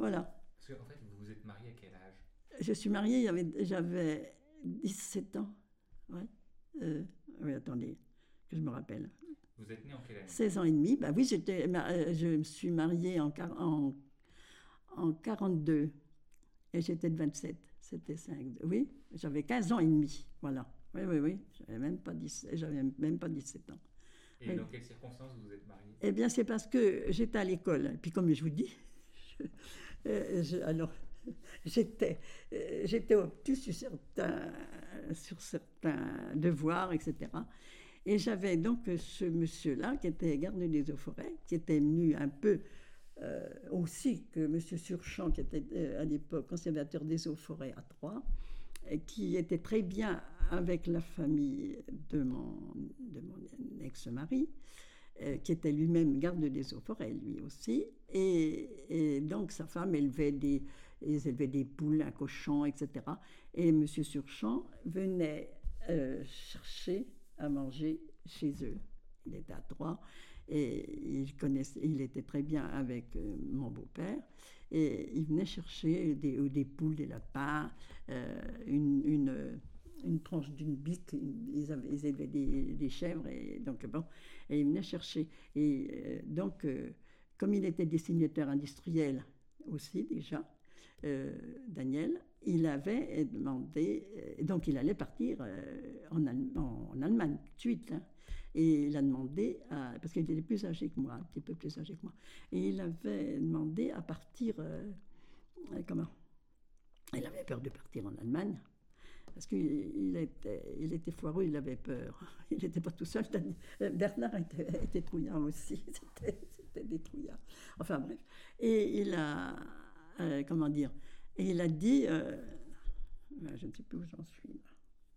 Voilà. Parce qu'en fait, vous vous êtes marié à quel âge? Je suis mariée, j'avais- j'avais 17 ans. Ouais. Euh, oui, attendez, que je me rappelle. Vous êtes né en quelle année? 16 ans et demi. Bah oui, j'étais, euh, je me suis mariée en, quar- en, en 42 et j'étais de 27. C'était 5. Oui, j'avais 15 ans et demi. Voilà. Oui, oui, oui. J'avais même pas 17, j'avais même pas 17 ans. Et Oui. dans quelles circonstances vous êtes marié Eh bien, c'est parce que j'étais à l'école. Et puis, comme je vous dis, je- euh, alors, j'étais, euh, j'étais obtus sur certains, devoirs, etc. Et j'avais donc ce monsieur-là, qui était garde des eaux-forêts, qui était venu un peu euh, aussi que M. Surchamp, qui était à l'époque conservateur des eaux-forêts à Troyes, qui était très bien avec la famille de mon ex-mari, euh, qui était lui-même garde des eaux-forêts, lui aussi. Et, donc sa femme élevait des, des poules, un cochon, etc. Et M. Surchamp venait euh, chercher à manger chez eux. Il était à Troyes et il, connaissait, il était très bien avec euh, mon beau-père. Et il venait chercher des, des poules, des lapins, une, une tranche d'une une- Ils, avaient, ils des, chèvres. Et donc, bon, et il venait chercher. Et euh, donc, euh, comme il était dessinateur industriel aussi déjà, euh, Daniel, il avait demandé, donc il allait partir en, Allem- en Allemagne tout de suite. hein. et il a demandé, parce qu'il était plus âgé que moi, un petit peu plus âgé que moi, et il avait demandé à partir, comment? Il avait peur de partir en Allemagne, parce qu'il il était, il était foireux, il avait peur. Il n'était pas tout seul. Bernard était, était trouillard aussi, c'était des trouillards. Enfin bref. Et il a, euh, comment dire, et il a dit, euh, ben, je ne sais plus où j'en suis.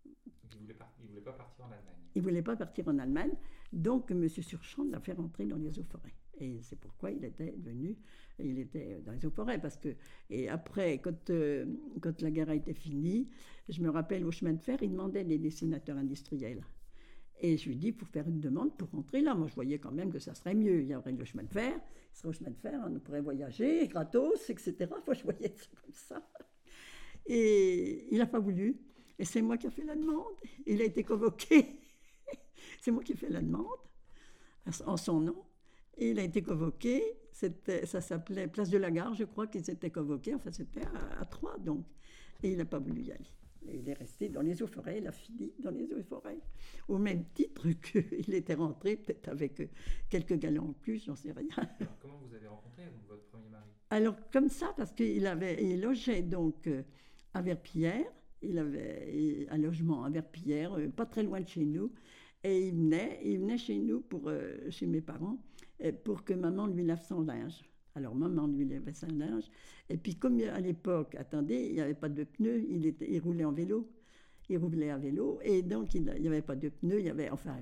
il ne voulait, voulait pas partir en Allemagne. Il ne voulait pas partir en Allemagne, donc M. Surchamp l'a fait rentrer dans les eaux forêts. Et c'est pourquoi il était venu, il était dans les eaux forêts. Parce que, et après, quand, euh, quand la guerre a été finie, je me rappelle au chemin de fer, il demandait des dessinateurs industriels. Et je lui dis, pour faire une demande pour rentrer là, moi je voyais quand même que ça serait mieux. Il y aurait le chemin de fer, il serait au chemin de fer, on pourrait voyager, gratos, etc. Moi je voyais ça comme ça. Et il n'a pas voulu. Et c'est moi qui ai fait la demande. Il a été convoqué. c'est moi qui ai fait la demande en son nom. Et il a été convoqué. Ça s'appelait Place de la Gare, je crois qu'ils étaient convoqués. Enfin, c'était à, à Troyes, donc. Et il n'a pas voulu y aller. Et il est resté dans les eaux forêts, il a fini dans les eaux forêts. Au même titre qu'il était rentré, peut-être avec euh, quelques galons en plus, j'en sais rien. Alors comment vous avez rencontré donc, votre premier mari? Alors, comme ça, parce qu'il avait, il logeait donc euh, à Verpillière, il avait un logement à Verpillière, euh, pas très loin de chez nous, et il venait, il venait chez nous, pour, chez mes parents, pour que maman lui lave son linge. Alors, maman lui lavait son linge, et puis comme à l'époque, attendez, il n'y avait pas de pneus, il, était, roulait en vélo. Il roulait à vélo et donc il n'y avait pas de pneus, il y avait, enfin,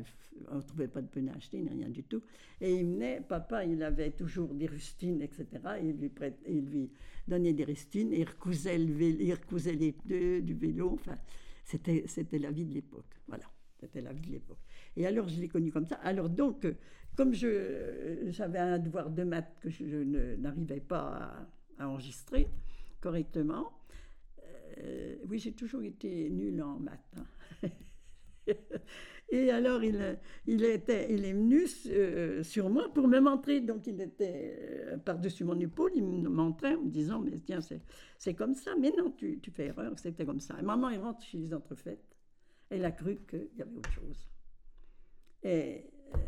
on ne trouvait pas de pneus achetés, ni rien du tout. Et il venait, papa, il avait toujours des rustines, etc. Et il lui, prête, il lui donnait des rustines, et il il recousait les pneus du vélo. Enfin, c'était la vie de l'époque. Voilà, c'était la vie de l'époque. Et alors, je l'ai connu comme ça. Alors donc, comme je, j'avais un devoir de maths que je, n'arrivais pas à, enregistrer correctement, euh, oui, j'ai toujours été nulle en maths. hein. Et alors, il, il, était, il est venu euh, sur moi pour me montrer. Donc, il était euh, par-dessus mon épaule, il me montrait en me disant Mais tiens, c'est, comme ça. Mais non, tu, fais erreur, c'était comme ça. Et maman, elle rentre chez les entrefaites. Elle a cru qu'il y avait autre chose. Et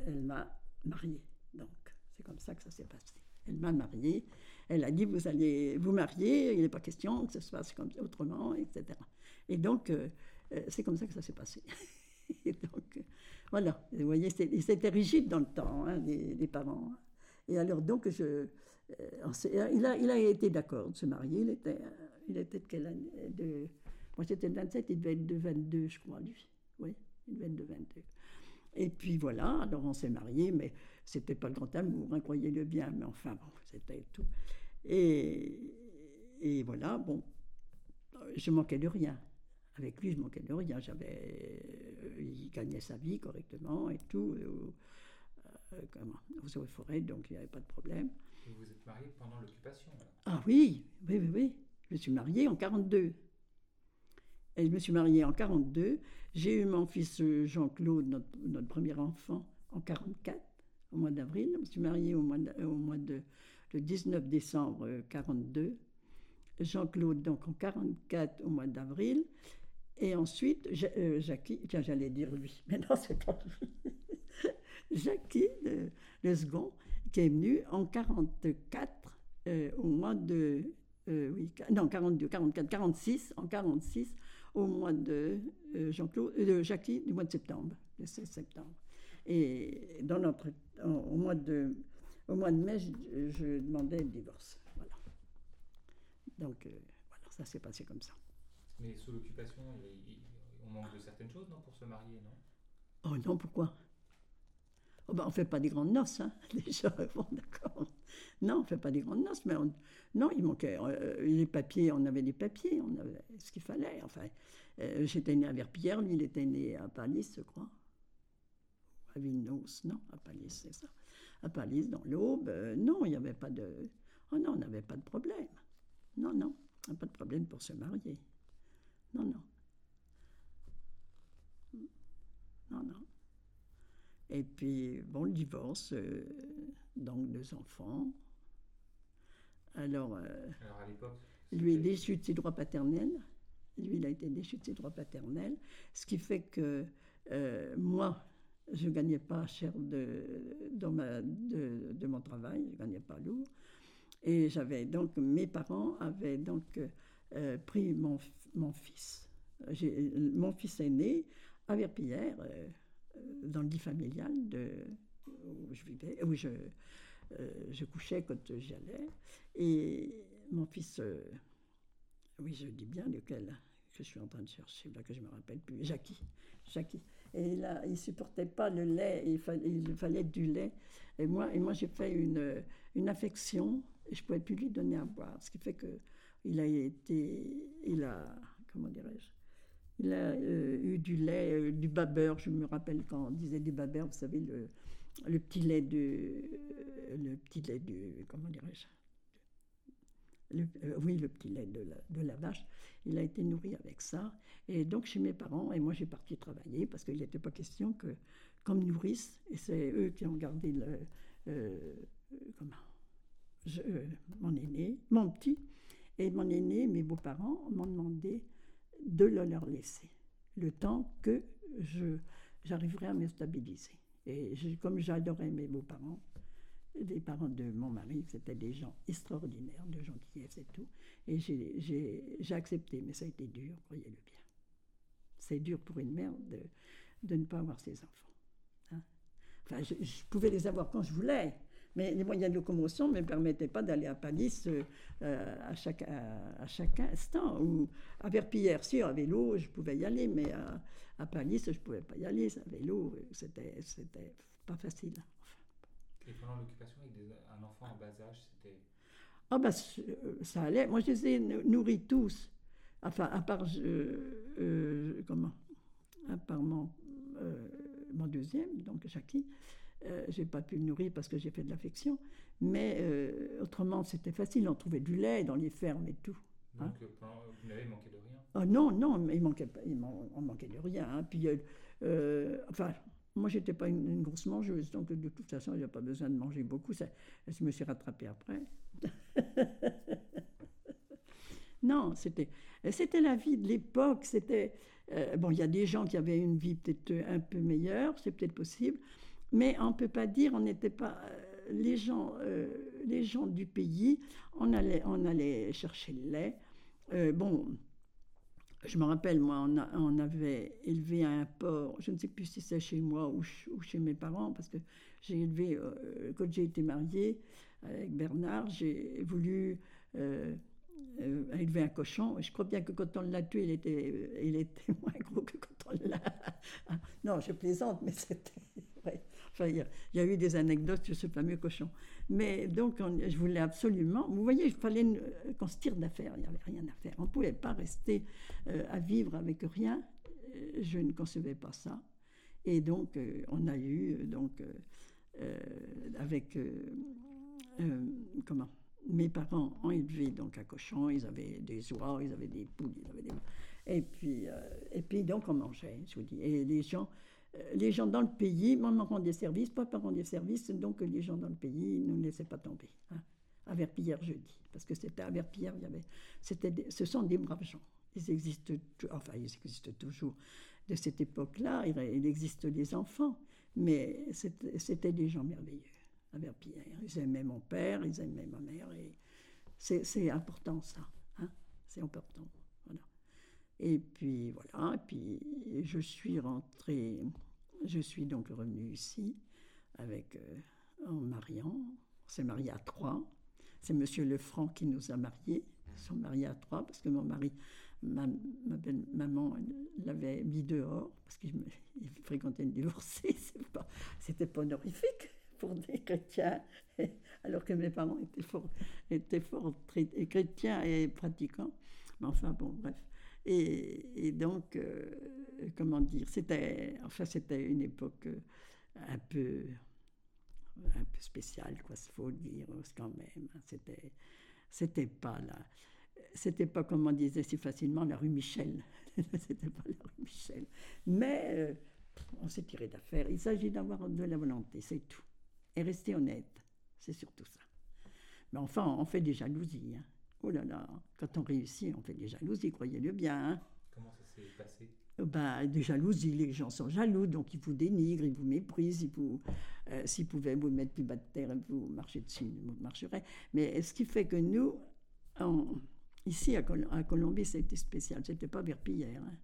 elle m'a mariée. Donc, c'est comme ça que ça s'est passé. Elle m'a mariée. Elle a dit Vous allez vous marier, il n'est pas question que ce soit comme autrement, etc. Et donc, euh, c'est comme ça que ça s'est passé. Et donc, euh, voilà, vous voyez, c'était rigide dans le temps, hein, les, parents. Et alors, donc, je, euh, il, a, il a été d'accord de se marier. Il était, il était de quelle année? De, Moi, j'étais de 27, il devait être de 22, je crois, lui. Oui, il devait être de 22. Et puis voilà, alors on s'est mariés, mais c'était pas le grand amour, hein, croyez-le bien, mais enfin, bon, c'était tout. Et, et voilà, bon, je manquais de rien. Avec lui, je manquais de rien. J'avais, euh, il gagnait sa vie correctement et tout, euh, euh, comment, aux forêts, donc il n'y avait pas de problème. Et vous êtes marié pendant l'occupation Ah oui, oui, oui, oui. Je me suis mariée en 42. Et je me suis mariée en 42. J'ai eu mon fils euh, Jean-Claude, notre, premier enfant, en 44, au mois d'avril. Je me suis mariée au mois de, le 19 décembre 42. Jean-Claude, donc en 44, au mois d'avril. Et ensuite, euh, Jackie, tiens, j'allais dire lui, mais non, c'est pas lui. Jackie, le, second, qui est venu en 44, euh, au mois de. euh, oui, non, 42, 44, 46, en 46, au mois de euh, Jean-Claude, euh, de Jackie, du mois de septembre, le 16 septembre. Et dans notre, au, mois de, au mois de mai, je, je demandais le divorce. Voilà. Donc, euh, voilà, ça s'est passé comme ça. Mais sous l'occupation, on manque de certaines choses, non, pour se marier, non? Oh non, pourquoi? Ben, On ne fait pas des grandes noces, hein, déjà. Bon, d'accord. Non, on ne fait pas des grandes noces, mais on- non, il manquait euh, les papiers, on avait des papiers, on avait ce qu'il fallait. Enfin, euh, j'étais né à Verpillière, lui, il était né à Palis, je crois. À Vilnos, non, à Palis, c'est ça. À Palis, dans l'Aube, euh, non, il n'y avait pas de... Oh non, on n'avait pas de problème. Non, non, pas de problème pour se marier. Non, non. Non, non. Et puis, bon, le divorce, euh, donc deux enfants. Alors, euh, Alors à l'époque, lui est déchu de ses droits paternels. Lui, il a été déchu de ses droits paternels. Ce qui fait que euh, moi, je ne gagnais pas cher de, dans ma, de, de mon travail, je ne gagnais pas lourd. Et j'avais donc, mes parents avaient donc euh, pris mon, mon fils. Mon fils aîné à Verpillière, dans le lit familial où je vivais, où je, euh, je couchais quand j'y allais. Et mon fils, euh, oui, je dis bien lequel que je suis en train de chercher, là que je me rappelle plus, Jackie. Jackie. Et là, il supportait pas le lait, il fallait, il fallait du lait. Et moi, et moi j'ai fait une, une affection et je pouvais plus lui donner à boire. Ce qui fait que il a été, il a, comment dirais-je, il a euh, eu du lait, euh, du babeur. Je me rappelle quand on disait du babeur, vous savez, le, petit lait de, euh, le petit lait du, comment dirais-je, oui, le petit lait de la, de vache. Il a été nourri avec ça. Et donc, chez mes parents, et moi, j'ai parti travailler parce qu'il n'était pas question que, comme nourrice, et c'est eux qui ont gardé le, comment, mon aîné, mon petit, et mon aîné, mes beaux-parents m'ont demandé de le leur laisser, le temps que je, j'arriverai à me stabiliser. Et comme j'adorais mes beaux-parents, les parents de mon mari, c'était des gens extraordinaires, de gentillesse et tout. Et j'ai, accepté, mais ça a été dur, croyez-le bien. C'est dur pour une mère de, de ne pas avoir ses enfants. hein. Enfin, je pouvais les avoir quand je voulais, mais les moyens de locomotion ne me permettaient pas d'aller à Palis euh, euh, à, chaque, à, à chaque instant. Ou à Verpillière, si, à vélo, je pouvais y aller, mais à, à Palis, je ne pouvais pas y aller. À vélo, c'était, pas facile. Et pendant l'occupation, avec des- un enfant en bas âge, c'était? Ah bah euh, ça allait. Moi, je les ai nou- nourris tous. Enfin, à part euh, comment? À part mon, euh, mon deuxième, donc Jackie, euh, j'ai pas pu le nourrir parce que j'ai fait de l'affection. Mais euh, autrement, c'était facile. On trouvait du lait dans les fermes et tout. Donc Hein euh, vous n'avez manqué de rien. Ah non, non, mais il manquait il man- on manquait de rien. hein. Puis, euh, enfin, moi, j'étais pas une, une grosse mangeuse, donc de toute façon, il n'y a pas besoin de manger beaucoup. Ça, je me suis rattrapée après. non, c'était, c'était la vie de l'époque. C'était bon, il y a des gens qui avaient une vie peut-être un peu meilleure, c'est peut-être possible, mais on peut pas dire, on n'était pas euh, les gens, euh, les gens du pays. On allait, on allait chercher le lait. Euh, bon, je me rappelle, moi, on, avait élevé un porc, je ne sais plus si c'est chez moi ou, ch- ou chez mes parents, parce que j'ai élevé, quand j'ai été mariée avec Bernard, j'ai voulu élever un cochon. Je crois bien que quand on l'a tué, il était, il était moins gros que quand on l'a. Non, je plaisante, mais c'était. Il y, a- eu des anecdotes sur ce fameux cochon. Mais donc, on- je voulais absolument. Vous voyez, il fallait euh, qu'on se tire d'affaire. Il n'y avait rien à faire. On ne pouvait pas rester euh, à vivre avec rien. Euh, Je ne concevais pas ça. Et donc, on a eu, donc, avec. comment mes parents ont élevé donc un cochon, ils avaient des oies, ils avaient des poules, ils avaient des... Et puis, et puis donc on mangeait, je vous dis. Et les gens, les gens dans le pays, maman rendait service, papa rendait service, donc les gens dans le pays ne laissaient pas tomber. Hein, à Verpillière jeudi, parce que c'était à Verpillière, il y avait, c'était, ce sont des braves gens. Ils existent, enfin ils existent toujours. De cette époque-là, il, existe des enfants, mais c'était, des gens merveilleux à Verpillière. Ils aimaient mon père, ils aimaient ma mère, et c'est, important ça. hein, c'est important. Et puis voilà, et puis je suis rentrée, je suis donc revenue ici avec, euh, en mariant. On s'est marié à trois. C'est Monsieur Lefranc qui nous a mariés. Ils sont mariés à trois parce que mon mari, ma, belle maman l'avait mis dehors parce qu'il fréquentait une divorcée. C'est pas, c'était pas honorifique pour des chrétiens, alors que mes parents étaient fort, étaient fort chrétiens et pratiquants. Mais enfin bon, bref. Et, et donc, euh, comment dire, c'était, enfin, c'était une époque euh, un peu, un peu spéciale, quoi, il faut dire, quand même. hein. C'était, c'était pas là, c'était pas comme on disait si facilement la rue Michel. c'était pas la rue Michel. Mais euh, on s'est tiré d'affaire. Il s'agit d'avoir de la volonté, c'est tout. Et rester honnête, c'est surtout ça. Mais enfin, on fait des jalousies. hein. Oh là là, quand on réussit, on fait des jalousies, croyez-le bien. hein. Comment ça s'est passé? Ben, des jalousies, les gens sont jaloux, donc ils vous dénigrent, ils vous méprisent, ils vous, euh, s'ils pouvaient vous mettre plus bas de terre, vous marchez dessus, vous marcherez. Mais ce qui fait que nous, ici à, Col- à Colombie, c'était spécial, c'était pas Verpillière. hein.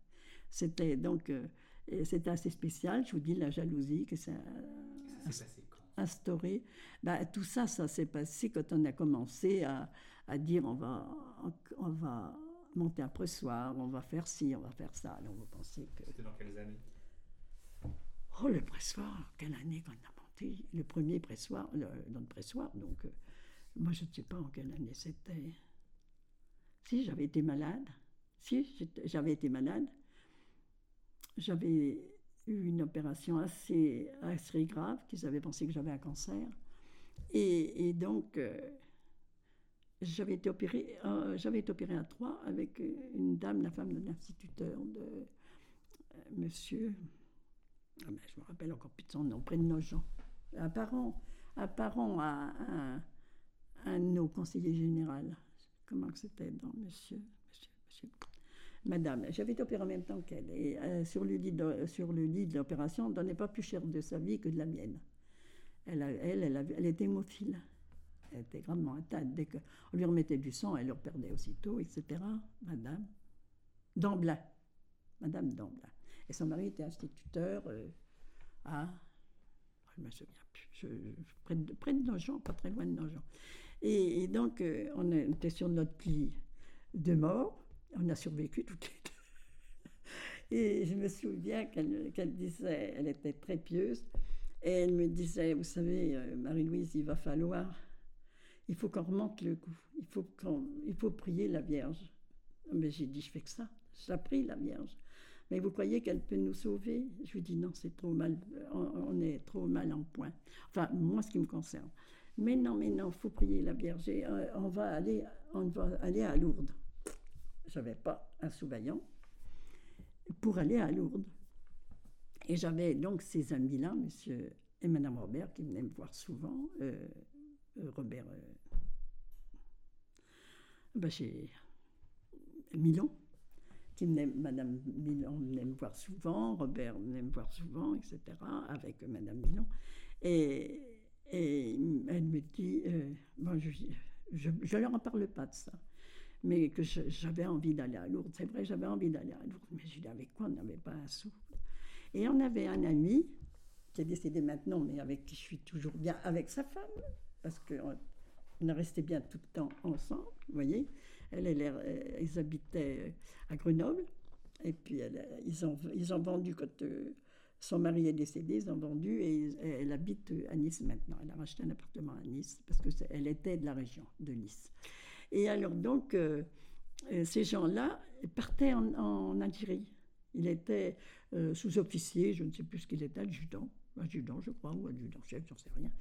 C'était donc, euh, et c'était assez spécial, je vous dis, la jalousie que ça Et ça s'est passé quand? instauré. Ben, tout ça, ça s'est passé quand on a commencé à, à dire on va, on va monter un pressoir, on va faire ci, on va faire ça. Alors vous pensez que. C'était dans quelles années? Oh, le pressoir, quelle année qu'on a monté? Le premier pressoir, le, dans le pressoir, donc euh, moi je ne sais pas en quelle année c'était. Si, j'avais été malade. Si, j'avais été malade. J'avais eu une opération assez, assez grave, qu'ils avaient pensé que j'avais un cancer. Et, et donc, euh, j'avais été opérée, euh, j'avais été opérée à Troyes avec une dame, la femme de l'instituteur de euh, monsieur. Ah ben, je me rappelle encore plus de son nom, près de Nogent. Un parent, un parent à un, de nos conseillers généraux. Comment c'était dans monsieur, monsieur, monsieur? Madame, j'avais été opérée en même temps qu'elle. Et euh, sur, le lit de, l'opération, on ne donnait pas plus cher de sa vie que de la mienne. Elle, elle, elle, avait- elle était hémophile. Elle était grandement atteinte. Dès qu'on lui remettait du sang, elle le perdait aussitôt, etc. Madame Damblin. Madame Damblin. Et son mari était instituteur euh, à. Je ne me souviens plus. Je, je- près, de, près pas très loin de Nogent. Et, donc, euh, on était sur notre lit de mort. On a survécu toutes les deux. Et je me souviens qu'elle qu'elle disait, elle était très pieuse, et elle me disait, vous savez, euh, Marie-Louise, il va falloir, il faut qu'on remonte le coup, il faut, il faut prier la Vierge. Mais j'ai dit, je fais que ça, je la prie la Vierge. Mais vous croyez qu'elle peut nous sauver? Je lui dis, non, c'est trop mal, on, est trop mal en point. Enfin, moi, ce qui me concerne. Mais non, mais non, faut prier la Vierge. Euh, on, va aller, on va aller à Lourdes. J'avais pas un sous-vaillant pour aller à Lourdes. Et j'avais donc ces amis-là, monsieur et madame Robert, qui venaient me voir souvent. euh, Robert, ben, chez venait, madame Milon venait me voir souvent, Robert venait me voir souvent, etc., avec madame Milon. Et, elle me dit, euh, bon, je ne leur en parle pas de ça mais que j'avais envie d'aller à Lourdes. C'est vrai, j'avais envie d'aller à Lourdes, mais je dis avec quoi On n'avait pas un sou? Et on avait un ami qui est décédé maintenant, mais avec qui je suis toujours bien, avec sa femme, parce qu'on on est resté bien tout le temps ensemble, vous voyez. Elle, elle, euh, ils habitaient à Grenoble, et puis elle, euh, ils, ont, ils ont vendu quand euh, son mari est décédé, ils ont vendu, et, elle habite à Nice maintenant. Elle a racheté un appartement à Nice, parce qu'elle était de la région de Nice. Et alors donc, euh, euh, ces gens-là partaient en, Algérie. Il était euh, sous-officier, je ne sais plus ce qu'il était, adjudant, adjudant, je crois, ou adjudant chef, j'en sais rien.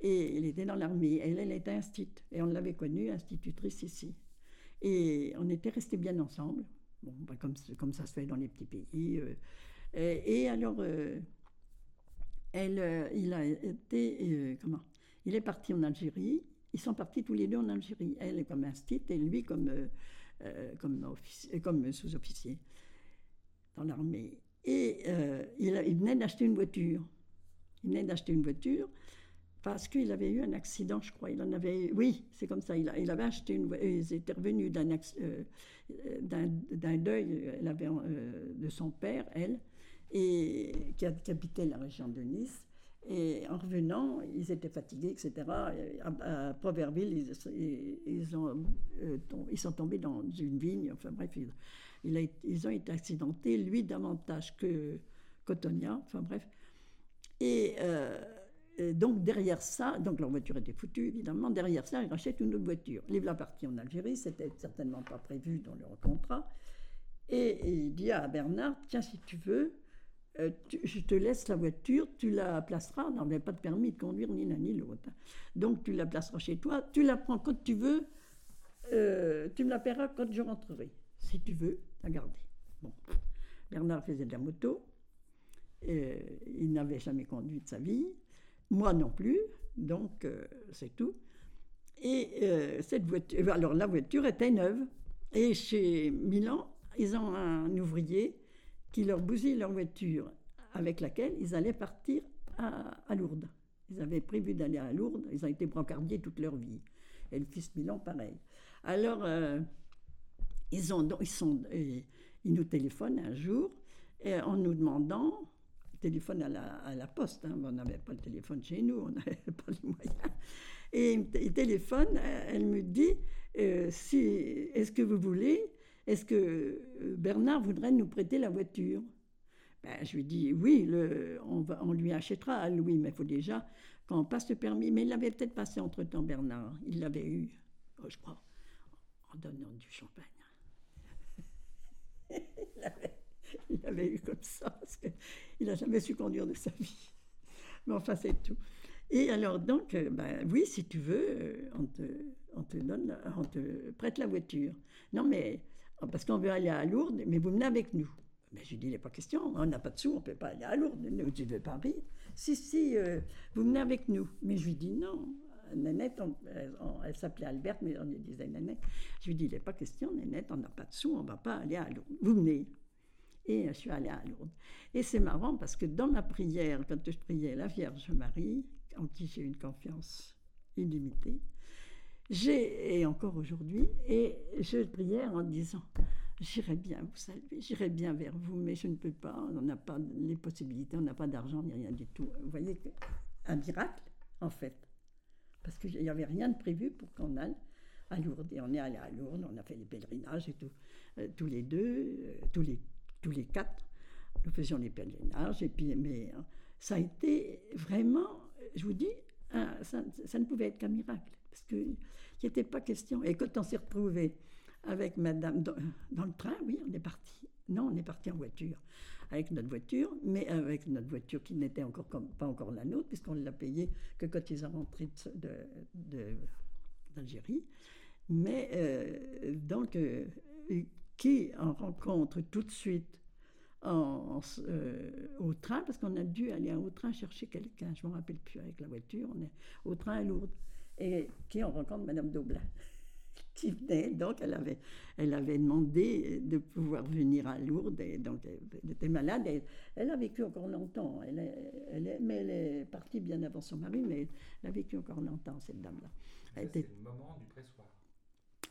Et elle était dans l'armée. Elle, elle était instite. Et on l'avait connue, institutrice ici. Et on était restés bien ensemble. Bon, ben, comme, ça se fait dans les petits pays. Euh. et, alors, euh, elle, euh, il a été. comment Il est parti en Algérie. Ils sont partis tous les deux en Algérie. Elle comme instite et lui comme, sous-officier dans l'armée. Et il, il venait d'acheter une voiture. Il venait d'acheter une voiture parce qu'il avait eu un accident, je crois. Il en avait, oui, c'est comme ça. Il, avait acheté une, ils étaient revenus d'un, euh, d'un, deuil euh, de son père, elle, et qui, habitait la région de Nice. Et en revenant, ils étaient fatigués, etc. À, Proverville, ils, ils, ont, euh, ils sont tombés dans une vigne. Enfin bref, ils ont été accidentés, lui davantage que Cotonia. Enfin bref. Et donc derrière ça, donc leur voiture était foutue évidemment, derrière ça, ils rachètent une autre voiture. Il est parti en Algérie, c'était certainement pas prévu dans leur contrat. Et, il dit à Bernard, tiens si tu veux, euh, je te laisse la voiture, tu la placeras, on n'avait pas de permis de conduire ni l'un ni l'autre. Donc tu la placeras chez toi, tu la prends quand tu veux, euh, tu me la paieras quand je rentrerai. Si tu veux, la garder. Bon. Bernard faisait de la moto, euh, il n'avait jamais conduit de sa vie. Moi non plus, donc euh, c'est tout. Et euh, cette voiture, alors la voiture était neuve. Et chez Milan, ils ont un ouvrier qui leur bousille leur voiture avec laquelle ils allaient partir à, Lourdes. Ils avaient prévu d'aller à Lourdes, ils ont été brancardiers toute leur vie. Et le fils Milan, pareil. Alors, euh, ils, ont, ils, ils nous téléphonent un jour en nous demandant téléphone à la, à la poste. Hein. On n'avait pas le téléphone chez nous, on n'avait pas les moyens. Et il téléphone, elle me dit euh, si, Est-ce que vous voulez Est-ce que euh, Bernard voudrait nous prêter la voiture? Ben, Je lui dis Oui, le, on, va, on lui achètera à Louis, mais il faut déjà qu'on passe le permis. Mais il l'avait peut-être passé entre-temps, Bernard. Il l'avait eu, oh, je crois, en donnant du champagne. il avait il avait eu comme ça, parce qu'il n'a jamais su conduire de sa vie. Mais enfin, c'est tout. Et alors, donc, euh, ben, oui, si tu veux, euh, on te, on te, donne, on te prête la voiture. Non, mais, parce qu'on veut aller à Lourdes, mais vous venez avec nous. Mais je lui dis, il n'est pas question, on n'a pas de sous, on ne peut pas aller à Lourdes, nous, tu veux Paris. Si, si, euh, vous venez avec nous. Mais je lui dis, non, Nénette, elle, s'appelait Albert, mais on lui disait Nénette. Je lui dis, il n'est pas question, Nénette, on n'a pas de sous, on ne va pas aller à Lourdes. Vous venez. Et je suis allée à Lourdes. Et c'est marrant parce que dans ma prière, quand je priais la Vierge Marie, en qui j'ai une confiance illimitée, j'ai, et encore aujourd'hui, et je priais en disant J'irai bien vous saluer, j'irai bien vers vous, mais je ne peux pas, on n'a pas les possibilités, on n'a pas d'argent ni rien du tout. Vous voyez, un miracle, en fait. Parce qu'il n'y avait rien de prévu pour qu'on aille à Lourdes. Et on est allé à Lourdes, on a fait les pèlerinages et tout, euh, tous les deux, euh, tous les tous les quatre, nous faisions les pèlerinages. Et puis, mais hein, ça a été vraiment, je vous dis, ça, ne pouvait être qu'un miracle, parce qu'il n'était pas question. Et quand on s'est retrouvé avec madame dans, le train, oui, on est parti. Non, on est parti en voiture, avec notre voiture, mais avec notre voiture qui n'était encore pas encore la nôtre, puisqu'on l'a payée que quand ils sont rentrés d'Algérie. De, mais euh, donc, euh, qui en rencontre tout de suite en, euh, au train, parce qu'on a dû aller au train chercher quelqu'un, je ne me rappelle plus avec la voiture, on est au train à Lourdes, et qui en rencontre Madame Daublin, qui venait, donc elle avait, elle avait demandé de pouvoir venir à Lourdes, et donc elle, était malade, et elle a vécu encore longtemps, elle elle mais elle est partie bien avant son mari, mais elle a vécu encore longtemps, cette dame-là. C'était le moment du pressoir.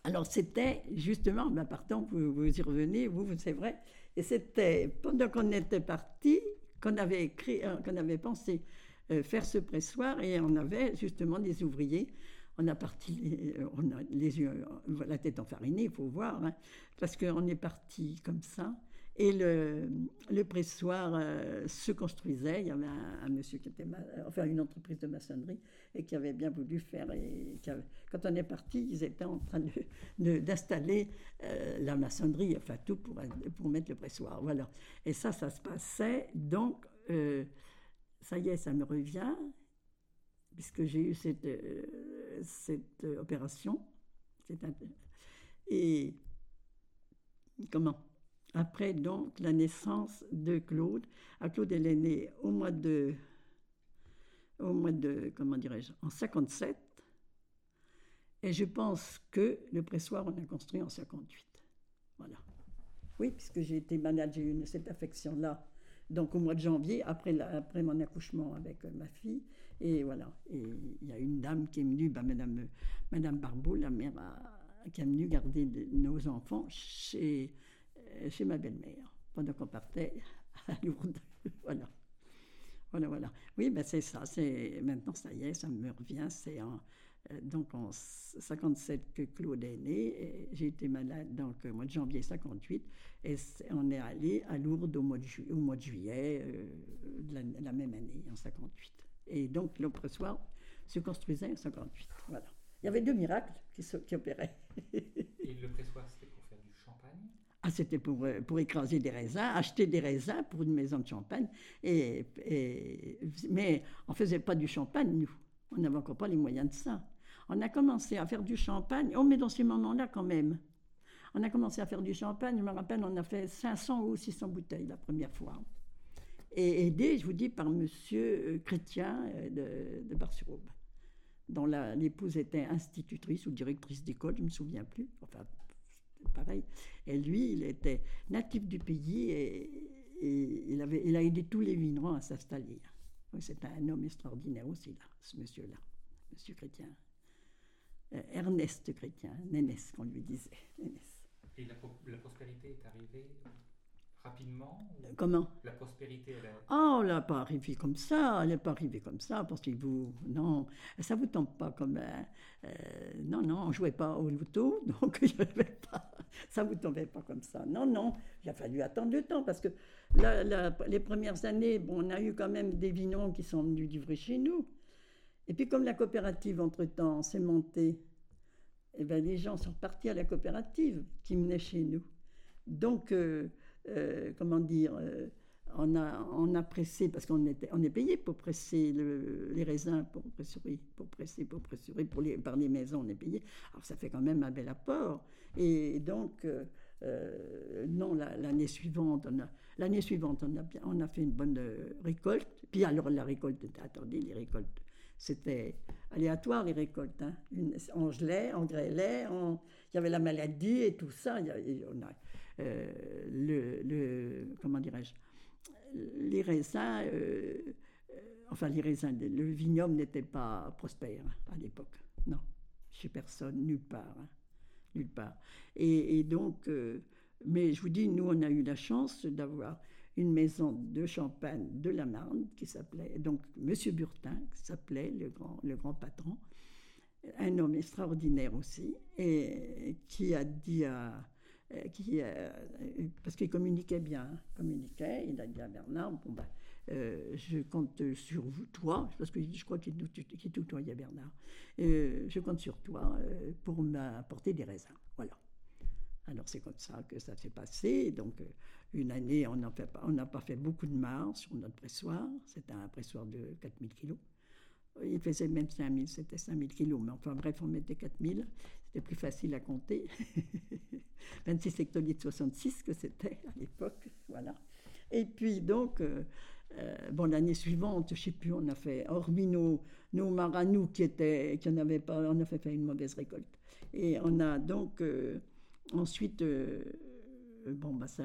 Alors c'était justement, ben partant, vous, vous y revenez, vous, c'est vrai, et c'était pendant qu'on était parti qu'on avait écrit, euh, qu'on avait pensé euh, faire ce pressoir et on avait justement des ouvriers. On a parti, euh, on a les yeux, la tête enfarinée, il faut voir, hein, parce qu'on est parti comme ça. Et le, pressoir euh, se construisait. Il y avait un, monsieur qui était, enfin une entreprise de maçonnerie, et qui avait bien voulu faire. Quand on est parti, ils étaient en train d'installer de, euh, la maçonnerie, enfin tout pour, pour mettre le pressoir. Voilà. Et ça, ça se passait donc. Euh, ça y est, ça me revient, puisque j'ai eu cette, euh, cette opération. et comment? Après, donc, la naissance de Claude. Ah, Claude, elle est née au mois de. Au mois de. Comment dirais-je En 57. Et je pense que le pressoir, on a construit en 58. Voilà. Oui, puisque j'ai été malade, j'ai eu cette affection-là. Donc au mois de janvier, après, après mon accouchement avec euh, ma fille. Et voilà. Et il y a une dame qui est venue, bah, Madame, Madame Barbeau, la mère, qui est venue garder nos enfants chez, euh, chez ma belle-mère pendant qu'on partait à Lourdes. voilà. Voilà, voilà. Oui, ben c'est ça. C'est maintenant, ça y est, ça me revient. C'est en, euh, donc en 57 que Claude est né, j'ai été malade donc au mois de janvier 58, et on est allé à Lourdes au mois de, juillet euh, de la, même année, en 58. Et donc pressoir se construisait en 58. Voilà. Il y avait deux miracles qui, opéraient. et le c'était pour ah, c'était pour, euh, pour écraser des raisins, acheter des raisins pour une maison de champagne. Et, mais on ne faisait pas du champagne, nous. On n'avait encore pas les moyens de ça. On a commencé à faire du champagne, oh, mais dans ces moments-là quand même. On a commencé à faire du champagne, je me rappelle, on a fait 500 ou 600 bouteilles la première fois. Et aidé, je vous dis, par monsieur euh, Chrétien euh, de, de Bar-sur-Aube, dont l'épouse était institutrice ou directrice d'école, je ne me souviens plus. Enfin, pareil. Et lui, il était natif du pays et, il, avait, il a aidé tous les vignerons à s'installer. C'est un homme extraordinaire aussi, là, ce monsieur-là, monsieur Chrétien. Euh, Ernest Chrétien, Nénès qu'on lui disait. Et la, prospérité est arrivée? Rapidement Comment? La prospérité, elle a... Oh, elle n'est pas arrivée comme ça, elle n'est pas arrivée comme ça, parce que vous... Non, ça ne vous tombe pas comme... Euh, non, non, on ne jouait pas au loto, donc il avait pas... Ça ne vous tombait pas comme ça. Non, non, il a fallu attendre le temps, parce que les premières années, bon, on a eu quand même des vinons qui sont venus livrer chez nous. Et puis comme la coopérative, entre-temps, s'est montée, eh ben, les gens sont partis à la coopérative qui menait chez nous. Donc, euh, euh, comment dire, euh, on, a, on a pressé, parce qu'on on est payé pour presser les raisins, pour pressurer, pour presser, pour pressurer, pour les, par les maisons, on est payé. Alors ça fait quand même un bel apport. Et donc, non, l'année suivante, on a, l'année suivante, on a, on a fait une bonne récolte. Puis alors la récolte, attendez, les récoltes c'était aléatoire les récoltes. Hein. on gelait, on grêlait, il y avait la maladie et tout ça. Euh, le, comment dirais-je Les raisins, euh, euh, enfin les raisins, le vignoble n'était pas prospère à l'époque. Non, chez personne, nulle part. Hein. nulle part. Et, donc, mais je vous dis, nous, on a eu la chance d'avoir une maison de champagne de la Marne qui s'appelait, donc Monsieur Burtin, qui s'appelait le grand, le grand patron, un homme extraordinaire aussi, et qui a dit à. Qui, parce qu'il communiquait bien, communiquait, il a dit à Bernard, bon ben, euh, je compte sur vous, toi, parce que je crois qu'il tutoyait Bernard, euh, je compte sur toi euh, pour m'apporter des raisins. Voilà. Alors c'est comme ça que ça s'est passé. Donc une année, on n'a pas fait beaucoup de marre sur notre pressoir. C'était un pressoir de 4000 kilos. Il faisait même 5000, c'était 5000 kilos. Mais enfin bref, on mettait 4000. Plus facile à compter. 26 hectolitres 66 que c'était à l'époque. Voilà. Et puis donc, euh, euh, bon, l'année suivante, je ne sais plus, on a fait, hormis nos, nos maranous qui étaient, qui n'avaient pas, on a fait, une mauvaise récolte. Et on a donc euh, ensuite bon, bah, ça,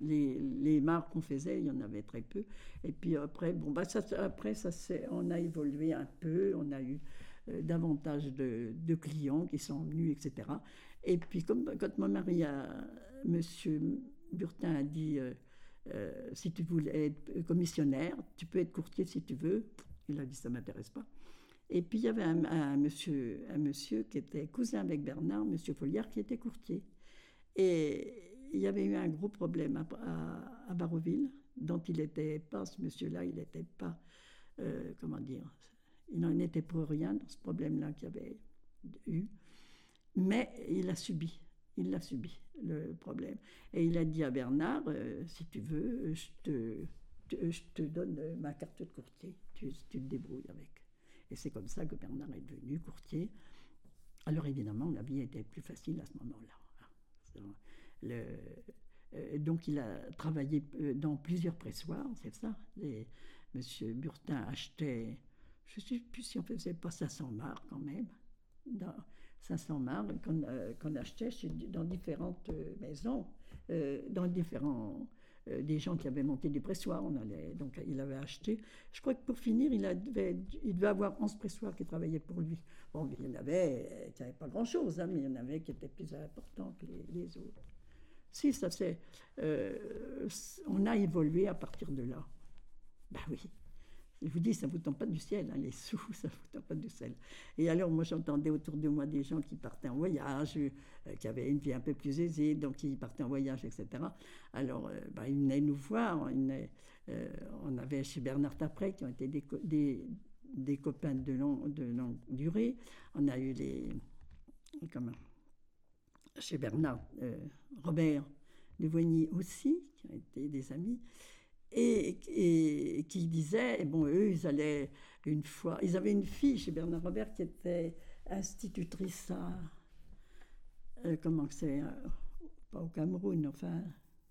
les, les marques qu'on faisait, il y en avait très peu. Et puis après, bon, bah, ça, après ça, on a évolué un peu, on a eu davantage de, clients qui sont venus, etc. Et puis, comme, quand mon mari, a, monsieur Burtin, a dit euh, si tu voulais être commissionnaire, tu peux être courtier si tu veux. Il a dit ça m'intéresse pas. Et puis il y avait un, monsieur, un monsieur qui était cousin avec Bernard, monsieur Folliard, qui était courtier. Et il y avait eu un gros problème à, à, dont il n'était pas, ce monsieur-là, il n'était pas, euh, comment dire, il n'en était pour rien dans ce problème-là qu'il avait eu. Mais il a subi, il l'a subi, le problème. Et il a dit à Bernard, euh, si tu veux, je te, donne ma carte de courtier, tu, te débrouilles avec. Et c'est comme ça que Bernard est devenu courtier. Alors évidemment, la vie était plus facile à ce moment-là. Euh, donc il a travaillé euh, dans plusieurs pressoirs, c'est ça. Monsieur Burtin achetait, je ne sais plus si on faisait pas 500 marques quand même, dans 500 marques qu'on euh, achetait dans différentes maisons, dans différents des gens qui avaient monté des pressoirs. On allait, donc il avait acheté. Je crois que pour finir, il, devait avoir 11 pressoirs qui travaillaient pour lui. Bon, il y en avait qui n'avaient pas grand-chose, hein, mais il y en avait qui étaient plus importants que les autres. Si, ça c'est. Euh, on a évolué à partir de là. Ben oui. Je vous dis, ça ne vous tombe pas du ciel, hein, les sous, ça ne vous tombe pas du ciel. Et alors, moi, j'entendais autour de moi des gens qui partaient en voyage, euh, qui avaient une vie un peu plus aisée, donc qui partaient en voyage, etc. Alors, euh, ben, ils venaient nous voir. on avait chez Bernard Tapré, qui ont été des, copains de, long, de longue durée. On a eu les. Comment chez Bernard, euh, Robert de Voigny aussi, qui ont été des amis, et, qui disaient, bon, eux, ils allaient une fois, ils avaient une fille chez Bernard Robert qui était institutrice à, euh, comment c'est, euh, pas au Cameroun, enfin,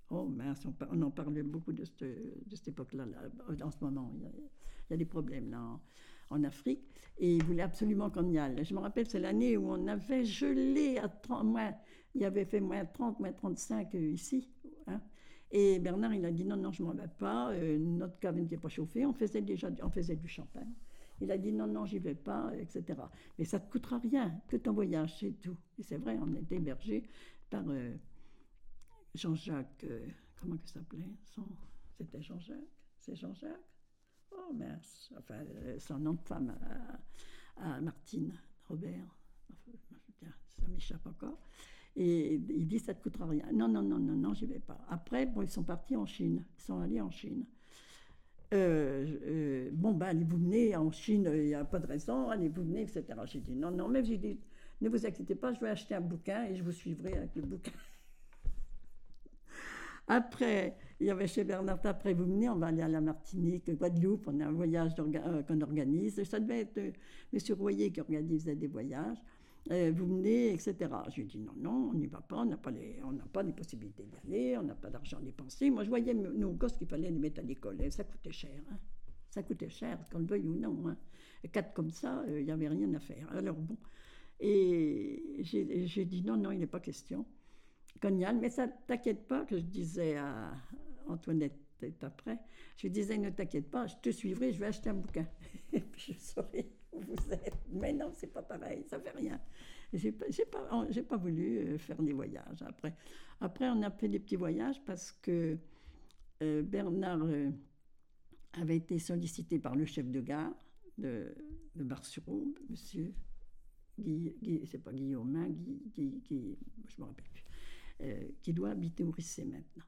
oh mince, on, en parle beaucoup de cette, de cette époque-là, en ce moment, il y, a, des problèmes là en Afrique, et il voulait absolument qu'on y aille. Je me rappelle, c'est l'année où on avait gelé à 30, moins, il avait fait moins 30, moins 35 euh, ici. Et Bernard, il a dit non, non, je ne m'en vais pas, euh, notre cave n'était pas chauffée, on faisait déjà on faisait du champagne. Il a dit non, non, j'y vais pas, etc. Mais ça te coûtera rien que ton voyage, c'est tout. Et c'est vrai, on était hébergé par euh, Jean-Jacques, comment il s'appelait? C'était Jean-Jacques? C'est Jean-Jacques? Oh mince, enfin, son nom de femme à, Martine Robert, ça m'échappe encore. Et il dit ça ne te coûtera rien. Non, non, non, non, non, j'y vais pas. Après, ils sont partis en Chine. Ils sont allés en Chine. Euh, euh, bon, ben, allez, vous venez en Chine, il n'y a pas de raison, allez, vous venez, etc. J'ai dit non, non, mais j'ai dit, ne vous inquiétez pas, je vais acheter un bouquin et je vous suivrai avec le bouquin. Après, il y avait chez Bernard, après vous venez, on va aller à la Martinique, Guadeloupe, on a un voyage euh, qu'on organise. Ça devait être M. Royer qui organisait des voyages. Euh, vous venez, etc. J'ai dit non, non, on n'y va pas, on n'a pas, les, pas les possibilités d'y aller, on n'a pas d'argent dépensé. Moi, je voyais nos gosses qu'il fallait les mettre à l'école, et ça coûtait cher. Hein. Ça coûtait cher, qu'on le veuille ou non. Hein. Quatre comme ça, euh, il n'y avait rien à faire. Alors bon, et j'ai dit non, non, il n'est pas question. Cognal, mais ça t'inquiète pas que je disais à Antoinette après, je disais ne t'inquiète pas, je te suivrai, je vais acheter un bouquin. et puis je saurai vous êtes. Mais non, c'est pas pareil, ça fait rien. J'ai pas, pas, voulu euh, faire des voyages. Après, après, on a fait des petits voyages parce que euh, Bernard euh, avait été sollicité par le chef de gare de, de Bar-sur-Aube, monsieur Guy, c'est pas Guillaume, hein, je me rappelle plus, qui doit habiter au Rissé maintenant.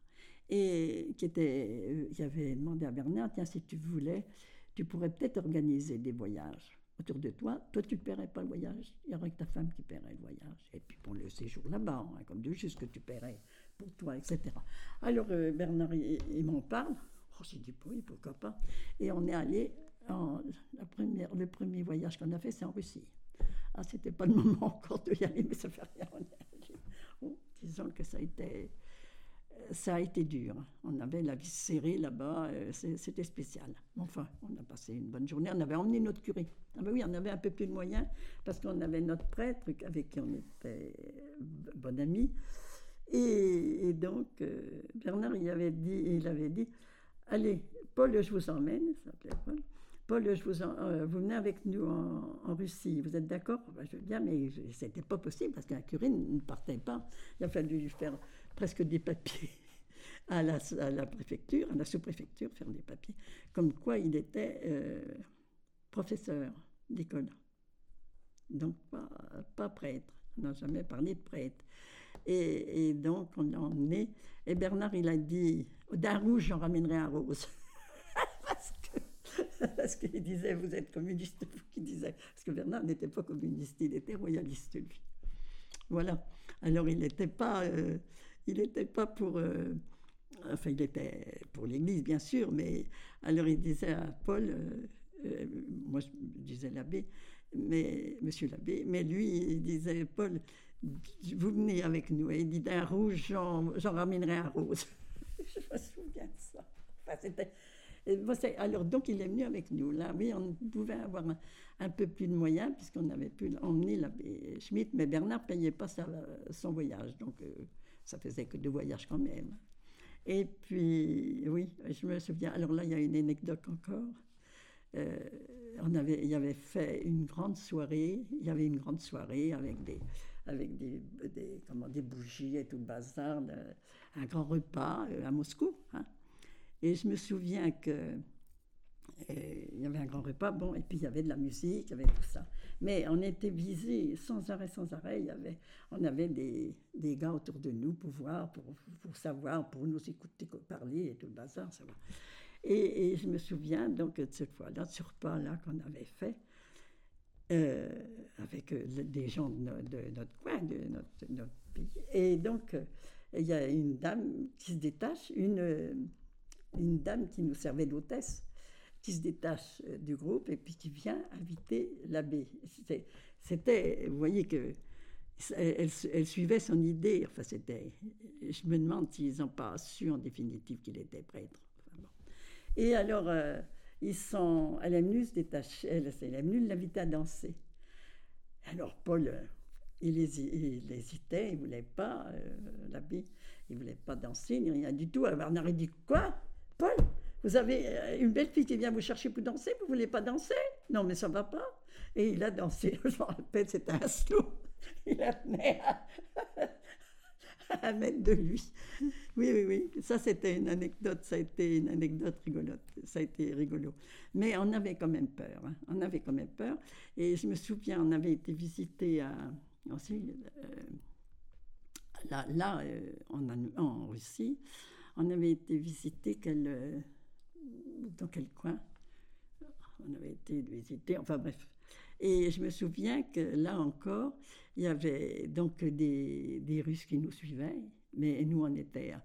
Et qui, était, qui avait demandé à Bernard, tiens, si tu voulais, tu pourrais peut-être organiser des voyages autour de toi, toi tu ne paierais pas le voyage, il y aurait que ta femme qui paierait le voyage. Et puis pour le séjour là-bas, hein, comme de juste que tu paierais pour toi, etc. Alors euh, Bernard, il, m'en parle. Oh, j'ai dit oui, pourquoi pas. Et on est allé, la première, le premier voyage qu'on a fait, c'est en Russie. Ah, c'était pas le moment encore de y aller, mais ça fait rien. On est. Oh, disons que ça a été ça a été dur. On avait la vie serrée là-bas, euh, c'était spécial. Enfin, on a passé une bonne journée. On avait emmené notre curé. Ah ben oui, on avait un peu plus de moyens parce qu'on avait notre prêtre avec qui on était bon ami. Et, donc, euh, Bernard, il avait dit, il avait dit, allez, Paul, je vous emmène, ça s'appelait Paul. Paul, je vous, euh, vous venez avec nous en, Russie, vous êtes d'accord? Ben, Je veux bien, mais c'était pas possible parce qu'un curé ne partait pas. Il a fallu lui faire presque des papiers à la, préfecture, à la sous-préfecture, faire des papiers, comme quoi il était euh, professeur d'école. Donc pas, prêtre, on n'a jamais parlé de prêtre. Et, donc on l'a emmené, et Bernard il a dit, d'un rouge j'en ramènerai un rose. parce qu'il disait, vous êtes communiste, vous qui disait, parce que Bernard n'était pas communiste, il était royaliste lui. Voilà. Alors il n'était pas... Euh, il n'était pas pour, euh, enfin, il était pour l'Église, bien sûr, mais alors il disait à Paul, euh, euh, moi je disais l'abbé, mais monsieur l'abbé, mais lui, il disait, Paul, vous venez avec nous. Et il dit, d'un rouge, j'en ramènerai un rose. je me souviens de ça. Enfin, alors, donc, il est venu avec nous. Là, oui, on pouvait avoir un, peu plus de moyens, puisqu'on avait pu emmener l'abbé Schmitt, mais Bernard ne payait pas son voyage. Donc, ça faisait que deux voyages quand même. Et puis, oui, je me souviens. Alors là, il y a une anecdote encore. Euh, on avait, il y avait fait une grande soirée. Il y avait une grande soirée avec des, avec des, comment, des bougies et tout le bazar, un grand repas euh, à Moscou. Hein. Et je me souviens que il y avait un grand repas, bon, et puis il y avait de la musique, il y avait tout ça. Mais on était visés sans arrêt, sans arrêt. Il y avait, on avait des, des gars autour de nous pour voir, pour, pour, savoir, pour nous écouter parler et tout le bazar, ça va. Et, je me souviens donc de cette fois-là, ce repas-là qu'on avait fait, euh, avec euh, des gens de, notre coin, de notre, pays. Et donc, euh, il y a une dame qui se détache, une, une dame qui nous servait d'hôtesse, qui se détache du groupe et puis qui vient inviter l'abbé. C'était, vous voyez que elle, suivait son idée. Enfin, c'était. Je me demande s'ils n'ont pas su en définitive qu'il était prêtre. Et alors, ils sont, elle, est venue l'inviter à danser. Alors Paul, euh, il, hésitait, il ne voulait pas, euh, l'abbé, il voulait pas danser, ni rien du tout. Alors Bernard, il dit Quoi? Paul? Vous avez euh, une belle fille qui vient vous chercher pour danser, vous ne voulez pas danser? Non, mais ça ne va pas. Et il a dansé, je me rappelle, c'était un slow. Il a tenait à mettre de lui. Oui, oui, oui. Ça, c'était une anecdote. Ça a été une anecdote rigolote. Ça a été rigolo. Mais on avait quand même peur. Hein. On avait quand même peur. Et je me souviens, on avait été visité à, aussi, euh, là, là euh, en, Russie. On avait été visité quel, euh, dans quel coin On avait été visité. Enfin bref. Et je me souviens que là encore, il y avait donc des, des Russes qui nous suivaient, mais nous, on était,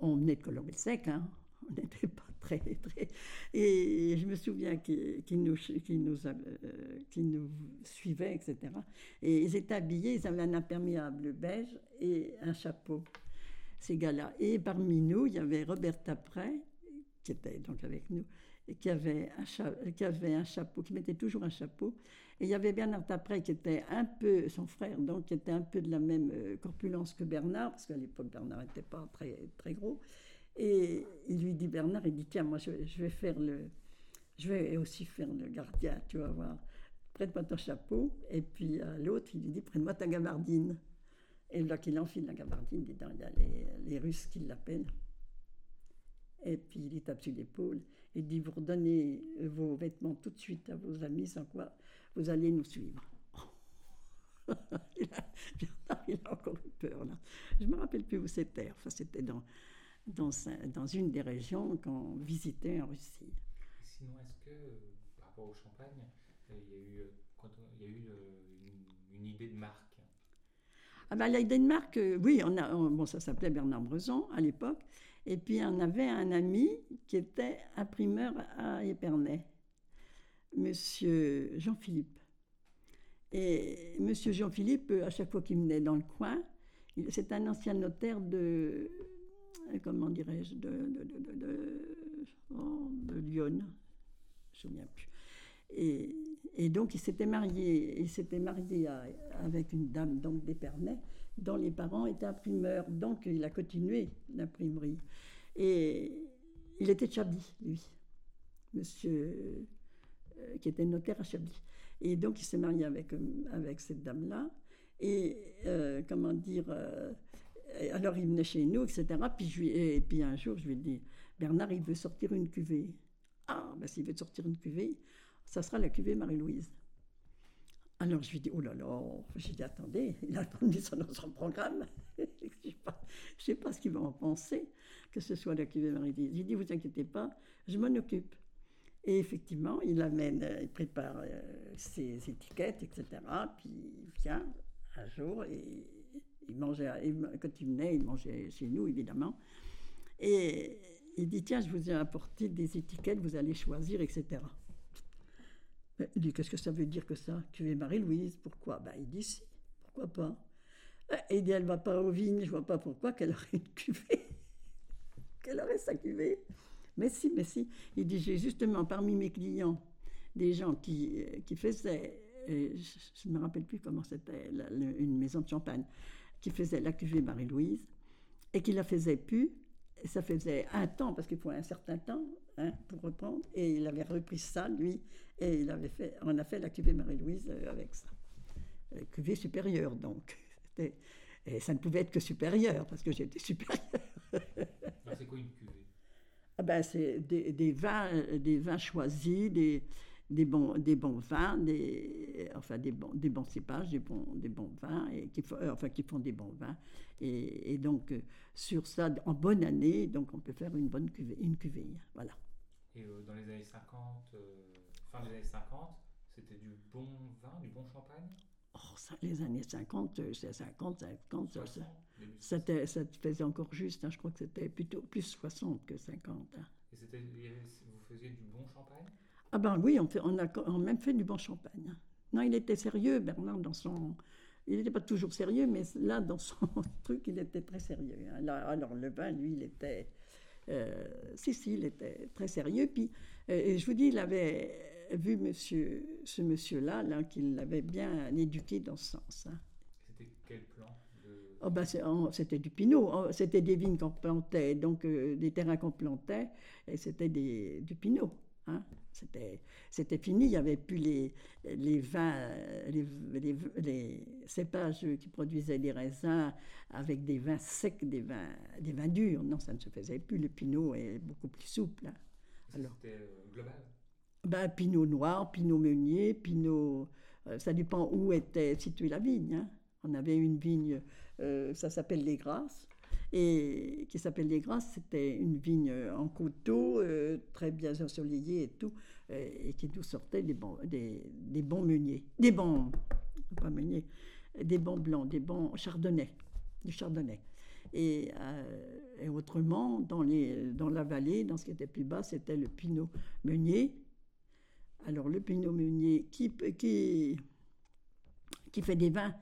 on venait de Colombie-Sec, hein, on n'était pas très, très... Et je me souviens qu'ils nous, nous, euh, nous suivaient, etc. Et ils étaient habillés, ils avaient un imperméable beige et un chapeau, ces gars-là. Et parmi nous, il y avait Robert Tapret, qui était donc avec nous, qui avait, un qui avait un chapeau, qui mettait toujours un chapeau. Et il y avait Bernard Tapret qui était un peu, son frère, donc, qui était un peu de la même euh, corpulence que Bernard, parce qu'à l'époque, Bernard n'était pas très, très gros. Et il lui dit, Bernard, il dit, tiens, moi, je, vais faire le... Je vais aussi faire le gardien, tu vas voir. Prête-moi ton chapeau. Et puis à l'autre, il lui dit, prête-moi ta gabardine. Et là qu'il enfile la gabardine, il y a les, les Russes qui l'appellent. Et puis il tape sur l'épaule et dit Vous redonnez vos vêtements tout de suite à vos amis, sans quoi vous allez nous suivre. il, a, il, a, encore eu peur là. Je ne me rappelle plus où c'était. Enfin, c'était dans, dans, dans, une des régions qu'on visitait en Russie. Sinon, est-ce que par rapport au champagne, il y a eu, quand il y a eu une, une, idée de marque? Ah ben, L'idée de marque, euh, oui, on a, bon, ça s'appelait Bernard Brezon à l'époque. Et puis on avait un ami qui était imprimeur à Épernay, monsieur Jean-Philippe. Et monsieur Jean-Philippe, à chaque fois qu'il venait dans le coin, c'est un ancien notaire de, comment dirais-je, de, de, de, oh, Lyon, je ne me souviens plus. Et, et, donc il s'était marié, il s'était marié avec une dame donc d'Épernay dont les parents étaient imprimeurs. Donc il a continué l'imprimerie. Et il était Chablis, lui, monsieur, euh, qui était notaire à Chablis. Et donc il s'est marié avec, euh, avec cette dame-là. Et euh, comment dire, alors il venait chez nous, etc. Puis je et puis un jour, je lui ai dit, Bernard, il veut sortir une cuvée. Ah, ben s'il veut sortir une cuvée, ça sera la cuvée Marie-Louise. Alors je lui dis, oh là là, j'ai dit, attendez, il a mis ça dans son programme. je ne sais pas, ce qu'il va en penser, que ce soit la cuvée marie J'ai dit, vous inquiétez pas, je m'en occupe. Et effectivement, il amène, euh, il prépare euh, ses étiquettes, etc. Puis il vient un jour quand il venait, il mangeait chez nous, évidemment. Et il dit Tiens, je vous ai apporté des étiquettes, vous allez choisir, etc. Il dit Qu'est-ce que ça veut dire que ça? Cuvée Marie-Louise, pourquoi? Ben, Il dit Si, pourquoi pas? Il dit Elle va pas aux vignes, je vois pas pourquoi qu'elle aurait une cuvée. qu'elle aurait sa cuvée. Mais si, mais si. Il dit J'ai justement parmi mes clients des gens qui, qui faisaient, je ne me rappelle plus comment c'était, une maison de champagne, qui faisait la cuvée Marie-Louise et qui la faisait plus ça faisait un temps, parce qu'il faut un certain temps hein, pour reprendre, et il avait repris ça, lui, et il avait fait, on a fait la cuvée Marie-Louise euh, avec ça. La cuvée supérieure, donc. Et ça ne pouvait être que supérieur, parce que j'étais supérieur. c'est quoi une cuvée? Ah ben, C'est des, des, vins, des vins choisis, des, des bons, des bons vins, des, enfin des bons, des bons cépages, des bons, des bons vins, et qui, euh, enfin, qui font des bons vins. Et, donc, euh, sur ça, en bonne année, donc on peut faire une bonne cuvée, une cuvée. Voilà. Et euh, dans les années 50, fin des années 50, c'était du bon vin, du bon champagne? Oh, ça, les années 50, c'est 50, 50, ça, ça, ça, faisait encore juste. Hein, je crois que c'était plutôt plus 60 que 50. Hein. Et c'était, vous faisiez du bon champagne? Ah ben oui, on, fait, on a même fait du bon champagne. Non, il était sérieux, Bernard, dans son... Il n'était pas toujours sérieux, mais là, dans son truc, il était très sérieux. Hein. alors, le vin, lui, il était... Euh, si, si, il était très sérieux. Puis, euh, je vous dis, il avait vu monsieur, ce monsieur-là, là, qu'il l'avait bien éduqué dans ce sens. Hein. C'était quel plan Oh ben c'était du pinot, oh, c'était des vignes qu'on plantait, donc euh, des terrains qu'on plantait, et c'était du pinot. Hein. C'était fini, il n'y avait plus les, les vins, les, les, cépages qui produisaient des raisins avec des vins secs, des vins, des vins durs. Non, ça ne se faisait plus. Le pinot est beaucoup plus souple. Hein. C'était euh, global? Ben, Pinot noir, pinot meunier, pinot. Euh, ça dépend où était située la vigne. Hein. On avait une vigne, euh, ça s'appelle les Grasses et qui s'appelle Les Grasses. C'était une vigne en coteau, euh, très bien ensoleillée et tout, euh, et qui nous sortait des bons, des, des, bons meuniers, des bons, pas meuniers, des bons blancs, des bons chardonnays, du chardonnay. Et, euh, autrement, dans, la vallée, dans ce qui était plus bas, c'était le pinot meunier. Alors le pinot meunier qui, qui, fait des vins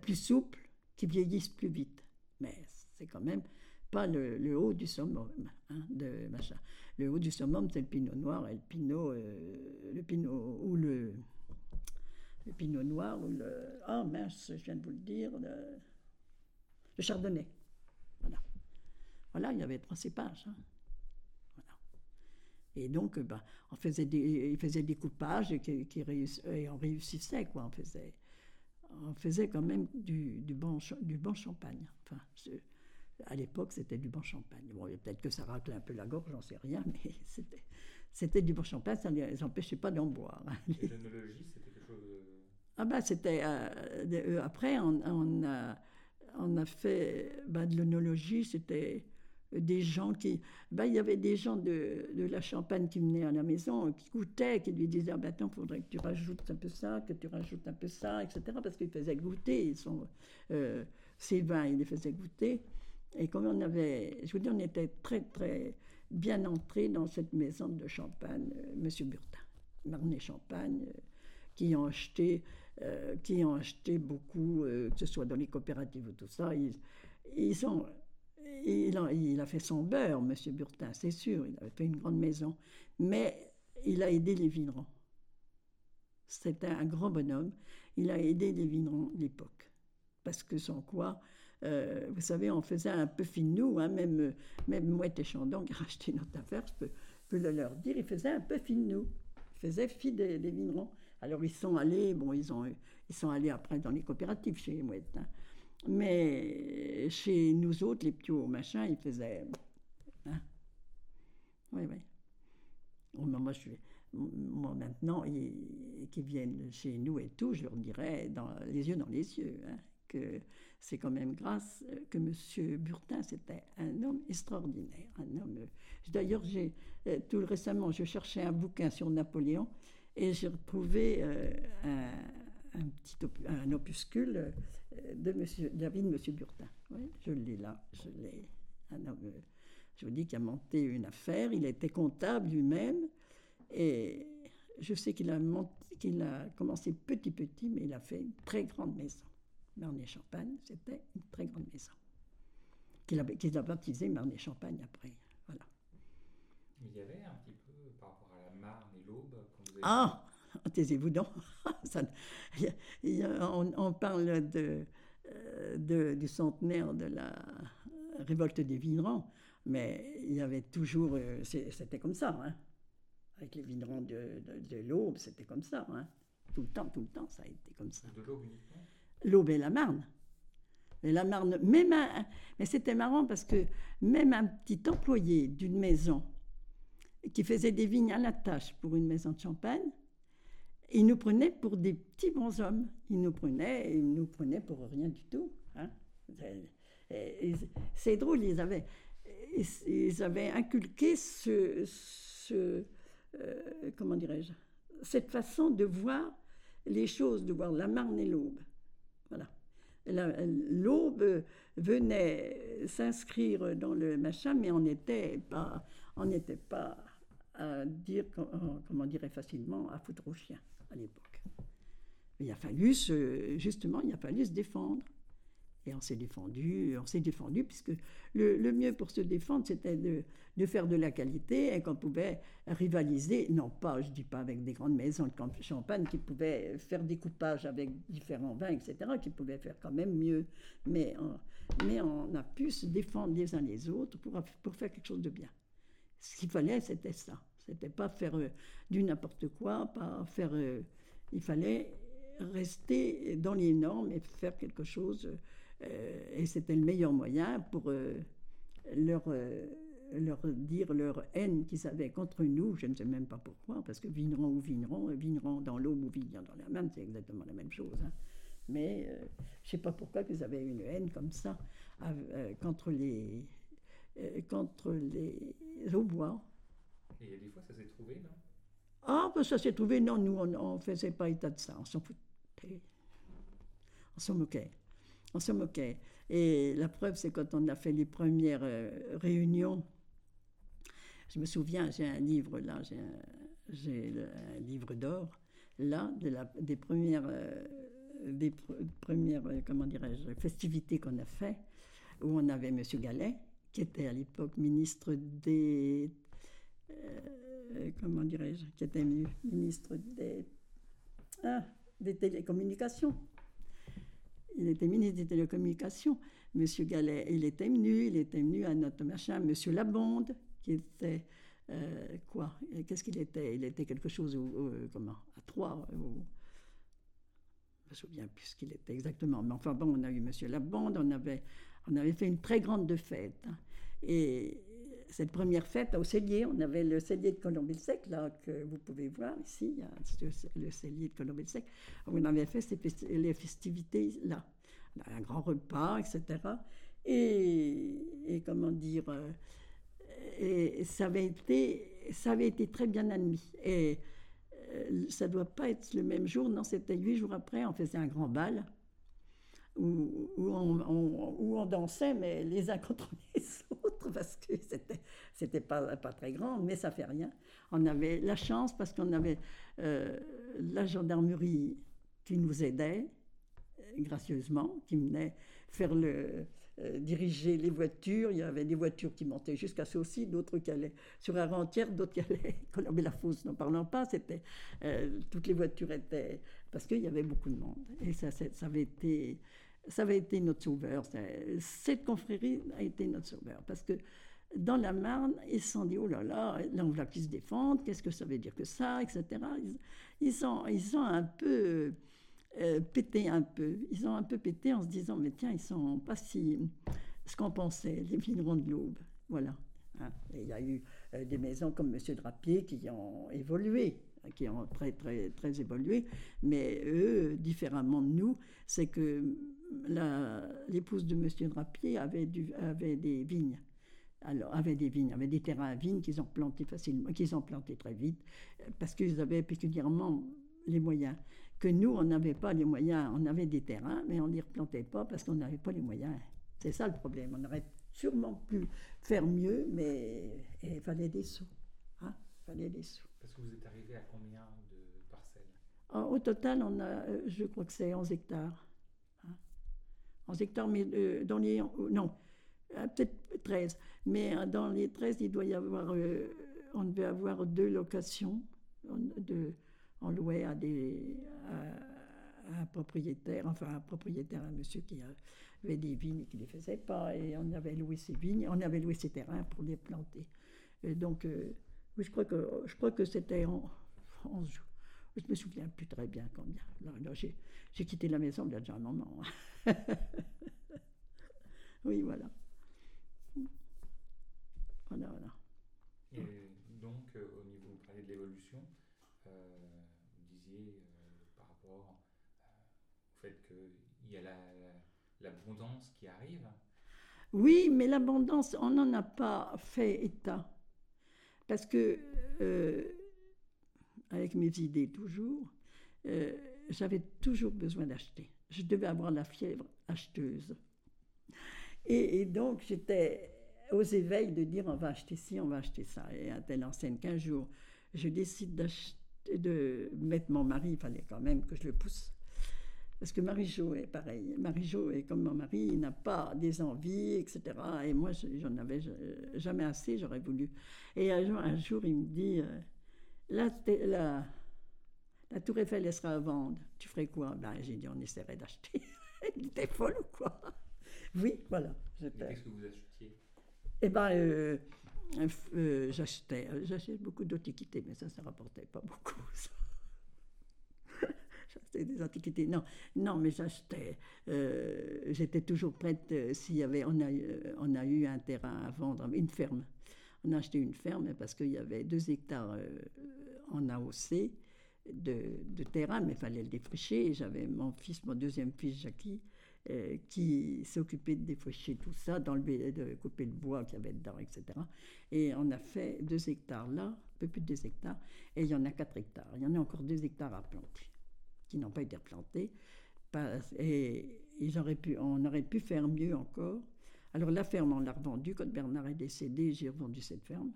plus souples, qui vieillissent plus vite. Mais c'est quand même pas le, haut du summum hein, de machin. Le haut du summum, c'est le pinot noir et le pinot, euh, le pinot ou le, le pinot noir ou le ah mince, je viens de vous le dire, le, chardonnay. Voilà. Voilà, il y avait trois cépages. Hein. Et donc, ben, on faisait des, il faisait des coupages et, qui, qui et on réussissait quoi. On faisait, on faisait quand même du, du bon, du bon champagne. Enfin, à l'époque, c'était du bon champagne. Bon, peut-être que ça raclait un peu la gorge, j'en sais rien, mais c'était, c'était du bon champagne, ça ne les empêchait pas d'en boire. L'œnologie, c'était quelque chose de... Ah ben, c'était... Euh, euh, après, on, on, a, on a fait ben, de l'œnologie, c'était des gens qui... Ben, il y avait des gens de, de, la Champagne qui venaient à la maison, qui goûtaient, qui lui disaient, ah ben, attends, il faudrait que tu rajoutes un peu ça, que tu rajoutes un peu ça, etc. Parce qu'ils faisaient goûter, ils sont, euh, ces vins, ils les faisaient goûter. Et comme on avait, je vous dis, on était très, très bien entrés dans cette maison de champagne, M. Euh, Monsieur Burtin, Marnay Champagne, euh, qui ont acheté, euh, qui ont acheté beaucoup, que ce soit dans les coopératives ou tout ça. Ils, ont, il, a, fait son beurre, Monsieur Burtin, c'est sûr, il avait fait une grande maison, mais il a aidé les vignerons. C'était un grand bonhomme. Il a aidé les vignerons de l'époque. Parce que sans quoi, euh, vous savez, on faisait un peu fin nous, hein, même, même Mouette et Chandon qui rachetaient notre affaire, je peux, le leur dire, ils faisaient un peu fin nous. Ils faisaient fi des, des vignerons. Alors ils sont allés, bon, ils, ont, ils sont allés après dans les coopératives chez Mouette. Hein. Mais chez nous autres, les petits machins, ils faisaient. Hein. Oui, oui. Moi, je moi maintenant, ils, qui viennent chez nous et tout, je leur dirais les yeux dans les yeux. Hein que c'est quand même grâce euh, que M. Burtin, c'était un homme extraordinaire. Un homme. Euh, d'ailleurs, euh, tout récemment, je cherchais un bouquin sur Napoléon et j'ai retrouvé un, petit un opuscule de, monsieur, la vie de M. Burtin. Je l'ai là, je l'ai. Un homme Je vous dis qu'il a monté une affaire, il était comptable lui-même, et je sais qu'il a, qu'il a commencé petit petit, mais il a fait une très grande maison. Marne-et-Champagne, c'était une très grande maison. Qu'il a, qu'il a baptisé Marne-et-Champagne après. Voilà. Il y avait un petit peu par rapport à la Marne et l'Aube Ah Taisez-vous donc. on, on, parle de, euh, de, du centenaire de la révolte des Vignerons, mais il y avait toujours. Euh, c'était comme ça, hein. Avec les Vignerons de, de, l'Aube, c'était comme ça, hein. Tout le temps, tout le temps, ça a été comme ça. De l'Aube uniquement? L'Aube et la Marne. Et la Marne, même mais c'était marrant parce que même un petit employé d'une maison qui faisait des vignes à la tâche pour une maison de champagne, il nous prenait pour des petits bons hommes. Il nous prenait, il nous prenait pour rien du tout. Hein. C'est drôle, ils avaient, ils avaient inculqué ce, ce euh, comment dirais-je, cette façon de voir les choses, de voir la Marne et l'Aube. Voilà. L'aube venait s'inscrire dans le machin, mais on n'était pas, on n'était pas à dire, comment dirait facilement, à foutre aux chiens à l'époque. Il a fallu justement, il a fallu se défendre. Et on s'est défendu, on s'est défendu, puisque le, mieux pour se défendre, c'était de, faire de la qualité et qu'on pouvait rivaliser, non pas, je dis pas avec des grandes maisons de champagne qui pouvaient faire des coupages avec différents vins, etc., qui pouvaient faire quand même mieux. Mais on, mais on a pu se défendre les uns les autres pour, pour faire quelque chose de bien. Ce qu'il fallait, c'était ça. C'était pas faire euh, du n'importe quoi, pas faire. Euh, il fallait rester dans les normes et faire quelque chose. Euh, et c'était le meilleur moyen pour leur, leur dire leur haine qu'ils avaient contre nous. Je ne sais même pas pourquoi, parce que Vigneron ou Vigneron, Vigneron dans l'eau ou Vigneron dans la main, c'est exactement la même chose. Hein. Mais je ne sais pas pourquoi ils avaient une haine comme ça contre les, contre les Aubois. Et des fois, ça s'est trouvé, non? Ah, ben ça s'est trouvé, non, nous, on ne faisait pas état de ça, on s'en foutait. On s'en moquait. On s'en moquait. Et la preuve, c'est quand on a fait les premières euh, réunions. Je me souviens, j'ai un livre là, j'ai un, livre d'or, là, des premières, euh, des premières euh, comment dirais-je, festivités qu'on a fait, où on avait M. Gallet, qui était à l'époque ministre des comment dirais-je, qui était ministre des, ah, des télécommunications. Il était ministre des télécommunications. Monsieur Gallet, il était venu, il était venu à notre machin. Monsieur Labonde, qui était euh, quoi Qu'est-ce qu'il était? Il était quelque chose, euh, comment? À Troyes. je me souviens plus ce qu'il était exactement. Mais enfin bon, on a eu Monsieur Labonde, on avait, on avait fait une très grande fête. Hein. Et cette première fête au cellier, on avait le cellier de Colombille-Sec, là, que vous pouvez voir ici, le cellier de Colombille-Sec. On avait fait les festivités là. Un grand repas, etc. Et, comment dire, euh, et ça avait été, ça avait été très bien admis. Et euh, ça ne doit pas être le même jour, non, c'était huit jours après, on faisait un grand bal où, où, on, où on, dansait, mais les uns contre les autres, parce que c'était, c'était pas, très grand, mais ça fait rien. On avait la chance parce qu'on avait euh, la gendarmerie qui nous aidait euh, gracieusement, qui venait faire le, euh, diriger les voitures. Il y avait des voitures qui montaient jusqu'à Saucy, d'autres qui allaient sur la rentière, d'autres qui allaient Colombie-la-Fosse, n'en parlant pas. C'était, toutes les voitures étaient... Parce qu'il y avait beaucoup de monde. Et ça, ça avait été ça avait été notre sauveur. Cette confrérie a été notre sauveur. Parce que dans la Marne, ils se sont dit, oh là là, là on va plus se défendre, qu'est-ce que ça veut dire que ça, etc. Ils, ils, sont, ils ont un peu euh, pété un peu. Ils ont un peu pété en se disant, mais tiens, ils sont pas si ce qu'on pensait, les vignerons de l'Aube. Voilà. Hein. Il y a eu euh, des maisons comme M. Drapier qui ont évolué qui ont très, très, très évolué, mais eux, différemment de nous, c'est que l'épouse de M. Drapier avait, du, avait des vignes. Alors, avait des vignes, avait des terrains à vignes qu'ils ont plantés facilement, qu'ils ont plantés très vite, parce qu'ils avaient particulièrement les moyens. Que nous, on n'avait pas les moyens. On avait des terrains, mais on ne les replantait pas parce qu'on n'avait pas les moyens. C'est ça le problème. On aurait sûrement pu faire mieux, mais il fallait des sous. Hein, fallait des sous. Parce que vous êtes arrivé à combien de parcelles? Au total, on a, euh, je crois que c'est 11 hectares. 11 hectares, mais euh, dans les... Non, euh, peut-être 13. Mais dans les 13, il doit y avoir... on devait avoir deux locations. De, on louait à des... un propriétaire, enfin un propriétaire, un monsieur qui avait des vignes et qui ne les faisait pas, et on avait loué ses vignes, on avait loué ses terrains pour les planter. Donc, oui, je crois que, que c'était en, 11 jours. Je me souviens plus très bien combien. Là, j'ai, quitté la maison il y a déjà un moment. oui, voilà. Voilà, voilà. Et donc, euh, au niveau, vous parlez de l'évolution, euh, vous disiez euh, par rapport au fait qu'il y a l'abondance qui arrive. Oui, mais l'abondance, on n'en a pas fait état. Parce que, avec mes idées toujours, euh, j'avais toujours besoin d'acheter. Je devais avoir la fièvre acheteuse. Et, donc, j'étais aux éveils de dire on va acheter ci, on va acheter ça. Et à telle enseigne qu'un jour, je décide de mettre mon mari, il fallait quand même que je le pousse parce que Marie-Jo est pareil. Marie-Jo est comme mon mari, il n'a pas des envies, etc. Et moi, j'en avais jamais assez, j'aurais voulu. Et un jour, il me dit euh, la, la, la, Tour Eiffel, elle sera à vendre. Tu ferais quoi? Ben, J'ai dit on essaierait d'acheter. il était folle ou quoi? Oui, voilà. Qu'est-ce que vous achetiez? Eh bien, euh, euh, j'achetais, j'achetais beaucoup d'antiquités, mais ça, ça ne rapportait pas beaucoup. Ça des antiquités. Non, non, mais j'achetais. Euh, j'étais toujours prête. Euh, s'il y avait, on a, euh, on a eu un terrain à vendre, une ferme. On a acheté une ferme parce qu'il y avait deux hectares en AOC de, de terrain, mais il fallait le défricher. J'avais mon fils, mon deuxième fils, Jackie, qui s'occupait de défricher tout ça, d'enlever, de couper le bois qu'il y avait dedans, etc. Et on a fait deux hectares là, un peu plus de deux hectares, et il y en a quatre hectares. Il y en a encore deux hectares à planter qui n'ont pas été replantés. Et ils pu, on aurait pu faire mieux encore. Alors la ferme, on l'a revendue. Quand Bernard est décédé, j'ai revendu cette ferme.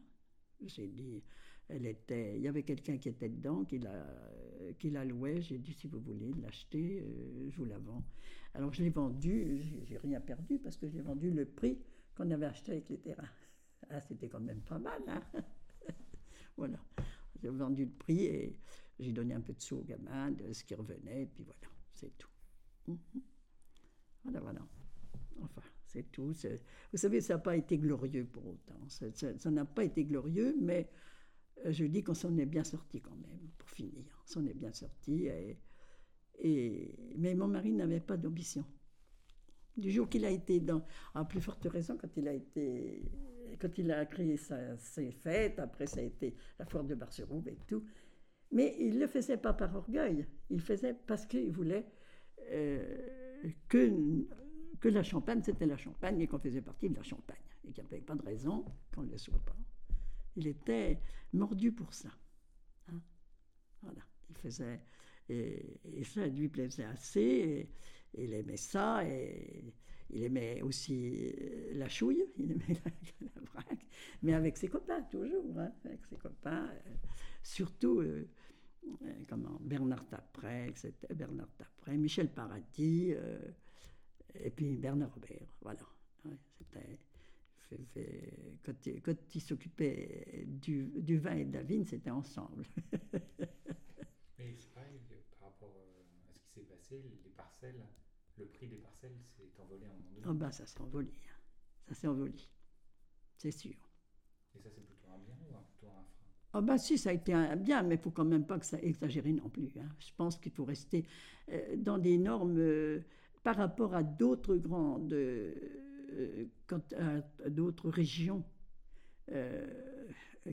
J'ai dit, elle était, il y avait quelqu'un qui était dedans, qui la, qui louait. J'ai dit, si vous voulez l'acheter, euh, je vous la vends. Alors je l'ai vendue, j'ai rien perdu parce que j'ai vendu le prix qu'on avait acheté avec les terrains. Ah, c'était quand même pas mal, hein Voilà. J'ai vendu le prix et j'ai donné un peu de sous aux gamins, de ce qui revenait, et puis voilà, c'est tout. Mhm. Voilà, voilà. Enfin, c'est tout. Vous savez, ça n'a pas été glorieux pour autant. Ça n'a pas été glorieux, mais je dis qu'on s'en est bien sorti quand même, pour finir. On s'en est bien sorti. Mais mon mari n'avait pas d'ambition. Du jour qu'il a été dans, à plus forte raison, quand il a été, quand créé ses fêtes, après ça a été la foire de Barceroube et tout, mais il ne le faisait pas par orgueil, il faisait parce qu'il voulait euh, que, que la Champagne, c'était la Champagne et qu'on faisait partie de la Champagne. Et qu'il n'y avait pas de raison qu'on ne le soit pas. Il était mordu pour ça. Hein. Voilà, il faisait. Et, ça lui plaisait assez. il aimait ça. Et il aimait aussi la chouille, il aimait la, vrac, mais avec ses copains, toujours, hein, avec ses copains. Euh, surtout. Euh, euh, comment, Bernard Tapret, etc., Bernard Tapret, Michel Paradis, euh, et puis Bernard Robert. Voilà. c'était, quand, quand ils s'occupaient du, du, vin et de la vigne, c'était ensemble. Mais c'est pareil, par rapport à ce qui s'est passé, les parcelles, le prix des parcelles s'est envolé en un moment donné. Oh ben, ça s'est envolé. Hein. Ça s'est envolé. C'est sûr. Et ça, c'est plutôt un bien ou plutôt un frein? Ah ben si, ça a été un bien, mais il faut quand même pas que ça exagère non plus. Hein. Je pense qu'il faut rester euh, dans des normes euh, par rapport à d'autres grandes, euh, d'autres régions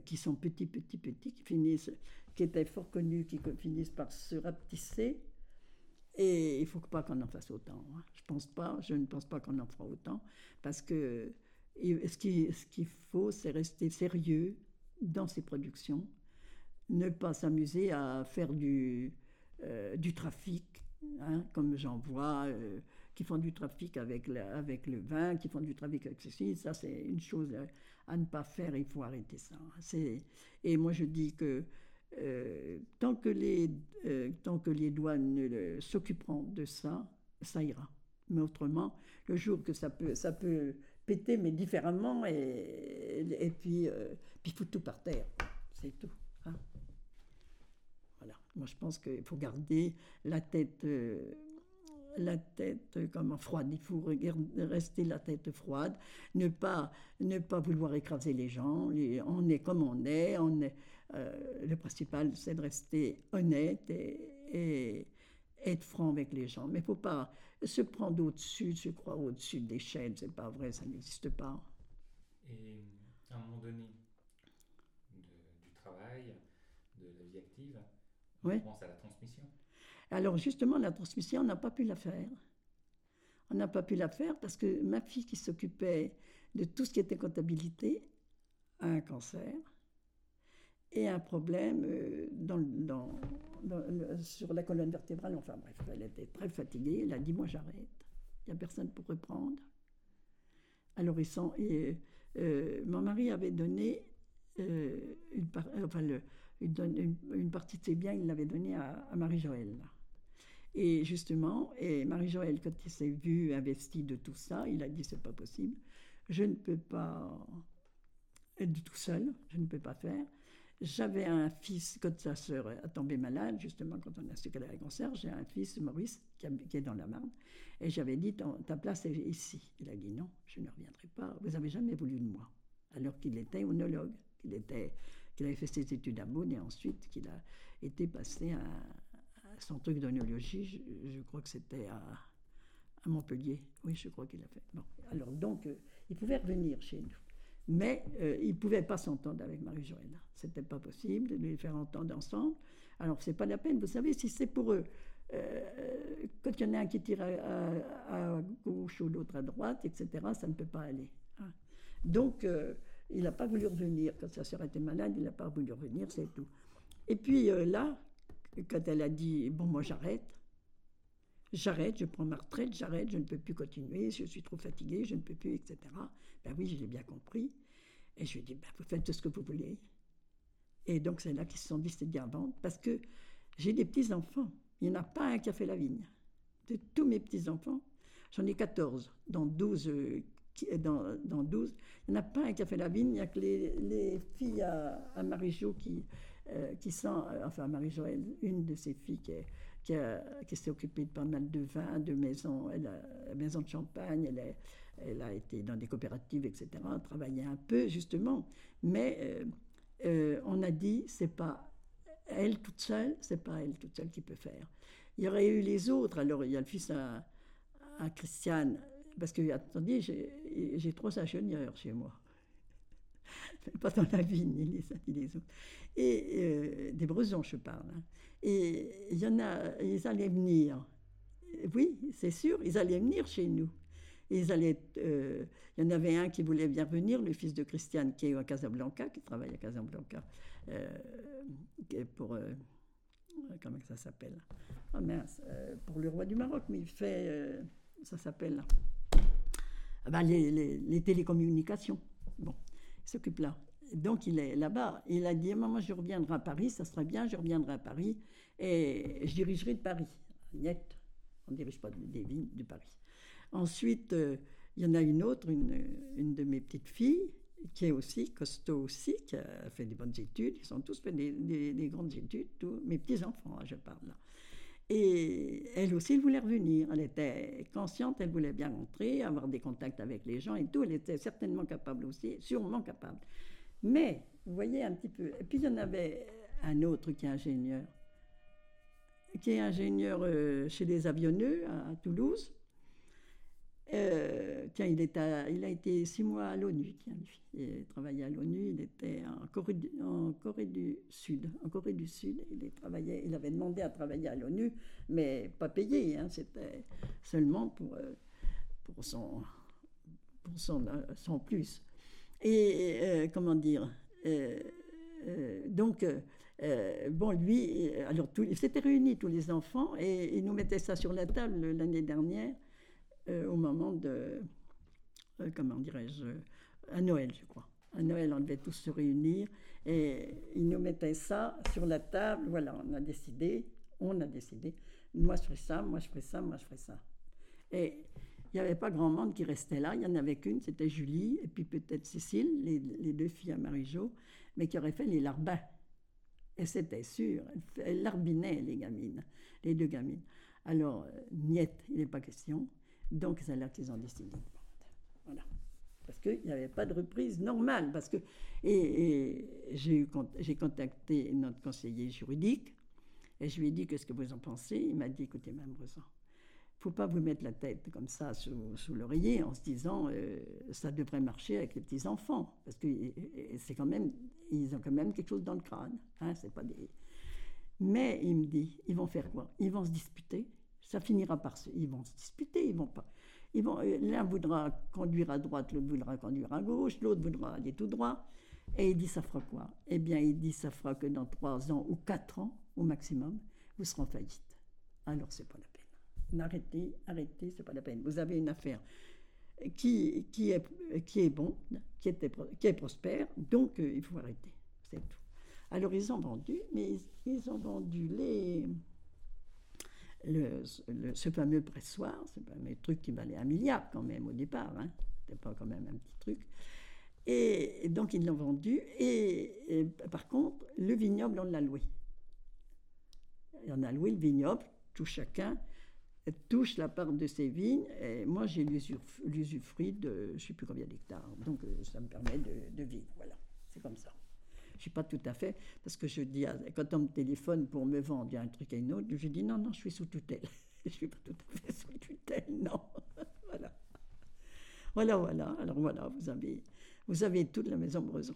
qui sont petits, petits, petits, qui finissent, qui étaient fort connus, qui finissent par se rapetisser. Et il ne faut pas qu'on en fasse autant. Hein. Je pense pas, je ne pense pas qu'on en fera autant, parce que ce qu'il ce qu'il faut, c'est rester sérieux, dans ses productions, ne pas s'amuser à faire du, euh, du trafic, hein, comme j'en vois, euh, qui font du trafic avec, avec le vin, qui font du trafic avec ceci. Ça, c'est une chose à ne pas faire. Il faut arrêter ça. Et moi, je dis que euh, tant, que les, euh, tant que les douanes s'occuperont de ça, ça ira. Mais autrement, le jour que ça peut, ça peut péter, mais différemment, et, et puis, euh, puis faut tout par terre. C'est tout. Hein. Voilà. Moi, je pense qu'il faut garder la tête la tête comme froide. Il faut rester la tête froide, ne pas, ne pas vouloir écraser les gens. On est comme on est. On est euh, le principal, c'est de rester honnête et, être franc avec les gens. Mais il ne faut pas se prendre au-dessus, se croire au-dessus des chaînes. C'est pas vrai, ça n'existe pas. Et à un moment donné, du travail, de la vie active, on pense à la transmission. Alors justement, la transmission, on n'a pas pu la faire. On n'a pas pu la faire parce que ma fille qui s'occupait de tout ce qui était comptabilité a un cancer et un problème euh, sur la colonne vertébrale. Enfin bref, elle était très fatiguée. Elle a dit, moi j'arrête. Il n'y a personne pour reprendre. Alors euh, mon mari avait donné euh, une, partie de ses biens, il l'avait donné à, à Marie-Joëlle. Et justement, et Marie-Joëlle, quand il s'est vu investi de tout ça, il a dit c'est pas possible, je ne peux pas être tout seul, je ne peux pas faire. J'avais un fils, quand sa sœur a tombé malade, justement quand on a su qu'elle avait un cancer, j'ai un fils, Maurice, qui, est dans la Marne, et j'avais dit ta place est ici. Il a dit non, je ne reviendrai pas, vous n'avez jamais voulu de moi. Alors qu'il était onologue, qu'il avait fait ses études à Beaune et ensuite qu'il a été passé à, son truc d'onologie, je, crois que c'était à, Montpellier. Oui, je crois qu'il a fait. Bon, alors donc, euh, il pouvait revenir chez nous. Mais euh, il ne pouvait pas s'entendre avec Marie-Joëlle. C'était pas possible de les faire entendre ensemble. Alors, c'est pas la peine. Vous savez, si c'est pour eux, euh, quand il y en a un qui tire à, gauche ou l'autre à droite, etc., ça ne peut pas aller. Hein. Donc, il n'a pas voulu revenir. Quand sa sœur était malade, il n'a pas voulu revenir, c'est tout. Et puis là, quand elle a dit Bon, moi j'arrête, j'arrête, je prends ma retraite, j'arrête, je ne peux plus continuer, je suis trop fatiguée, je ne peux plus, etc. Ben oui, je l'ai bien compris. Et je lui ai dit ben, Vous faites tout ce que vous voulez. Et donc c'est là qu'ils se sont dit C'est bien vendre, parce que j'ai des petits-enfants. Il n'y en a pas un qui a fait la vigne. De tous mes petits-enfants, j'en ai 14, dans 12 euh, dans, dans 12. Il n'y en a pas un qui a fait la vigne, il n'y a que les, les filles à, à Marie-Jo qui, euh, qui sent, euh, enfin Marie-Joëlle, une de ses filles qui, qui, qui s'est occupée de pas mal de vins, de maisons, elle maison de champagne, elle, a été dans des coopératives, etc., travaillé un peu justement, mais euh, on a dit c'est pas elle toute seule, c'est pas elle toute seule qui peut faire. Il y aurait eu les autres, alors il y a le fils à, Christiane, parce que, attendez, j'ai trois ingénieurs chez moi. Pas dans la vigne, ni les uns ni les autres et euh, des Bresons, je parle. Hein. Et il y en a, ils allaient venir. Oui, c'est sûr, ils allaient venir chez nous. Ils allaient, euh, il y en avait un qui voulait bien venir, le fils de Christiane, qui est à Casablanca, qui travaille à Casablanca, euh, pour. comment ça s'appelle? Oh mince, pour le roi du Maroc, mais il fait. ça s'appelle. Ah ben, les, télécommunications. Bon, il s'occupe là donc il est là-bas. Il a dit, maman, je reviendrai à Paris, ça serait bien, je reviendrai à Paris et je dirigerai de Paris. Niet, on ne dirige pas des vignes de Paris. Ensuite, euh, il y en a une autre, une, de mes petites filles, qui est aussi costaud aussi, qui a fait des bonnes études. Ils ont tous fait des, grandes études, tous mes petits-enfants, hein, je parle là. Et elle aussi, elle voulait revenir. Elle était consciente, elle voulait bien rentrer, avoir des contacts avec les gens et tout. Elle était certainement capable aussi, sûrement capable. Mais, vous voyez un petit peu. Et puis il y en avait un autre qui est ingénieur, qui est ingénieur euh, chez les avionneux à, Toulouse. Euh, tiens, il, a été six mois à l'ONU, il travaillait à l'ONU, il était en Corée, du, Sud. En Corée du Sud, il, travaillait, il avait demandé à travailler à l'ONU, mais pas payé, hein, c'était seulement pour, euh, pour, son, pour son plus. Et euh, comment dire euh, euh, Donc, bon, lui, alors il s'était réunis tous les enfants et il nous mettait ça sur la table l'année dernière. au moment de, comment dirais-je, à Noël, je crois. À Noël, on devait tous se réunir et ils nous mettaient ça sur la table. Voilà, on a décidé, on a décidé. Moi, je ferai ça, moi, je ferai ça, moi, je ferai ça. Et il n'y avait pas grand monde qui restait là. Il n'y en avait qu'une, c'était Julie, et puis peut-être Cécile, les, deux filles à Marie-Jo, mais qui auraient fait les larbins. Et c'était sûr, elles larbinaient, les gamines, les deux gamines. Alors, euh, niette, il n'est pas question. Donc, c'est là qu'ils ont décidé. Voilà parce qu'il n'y avait pas de reprise normale. Parce que, et, j'ai contacté notre conseiller juridique et je lui ai dit qu'est-ce que vous en pensez? Il m'a dit écoutez, Mme Bresan, faut pas vous mettre la tête comme ça sous, l'oreiller en se disant euh, ça devrait marcher avec les petits enfants parce que c'est quand même ils ont quand même quelque chose dans le crâne. Hein, c'est pas. Mais il me dit ils vont faire quoi? Ils vont se disputer. Ça finira par se... ils vont se disputer. Ils vont pas. Euh, l'un voudra conduire à droite, l'autre voudra conduire à gauche, l'autre voudra aller tout droit. Et il dit, ça fera quoi? Eh bien, il dit, ça fera que dans trois ans ou quatre ans, au maximum, vous serez en faillite. Alors, c'est pas la peine. Arrêtez, arrêtez, c'est pas la peine. Vous avez une affaire qui, qui, est, qui est bon, qui, était, qui est prospère, donc euh, il faut arrêter. C'est tout. Alors, ils ont vendu, mais ils ont vendu les le, ce fameux pressoir, ce fameux truc qui valait un milliard quand même au départ, hein. c'était pas quand même un petit truc. Et, donc ils l'ont vendu, et, par contre, le vignoble, on l'a loué. on a loué le vignoble, tout chacun touche la part de ses vignes, et moi j'ai l'usufruit de je ne sais plus combien d'hectares, donc euh, ça me permet de, vivre, voilà, c'est comme ça. Je ne suis pas tout à fait, parce que je dis, quand on me téléphone pour me vendre un truc à une autre, je dis non, non, je suis sous tutelle. je ne suis pas tout à fait sous tutelle, non. voilà. Voilà, voilà. Alors voilà, vous avez, vous avez toute la maison Breson.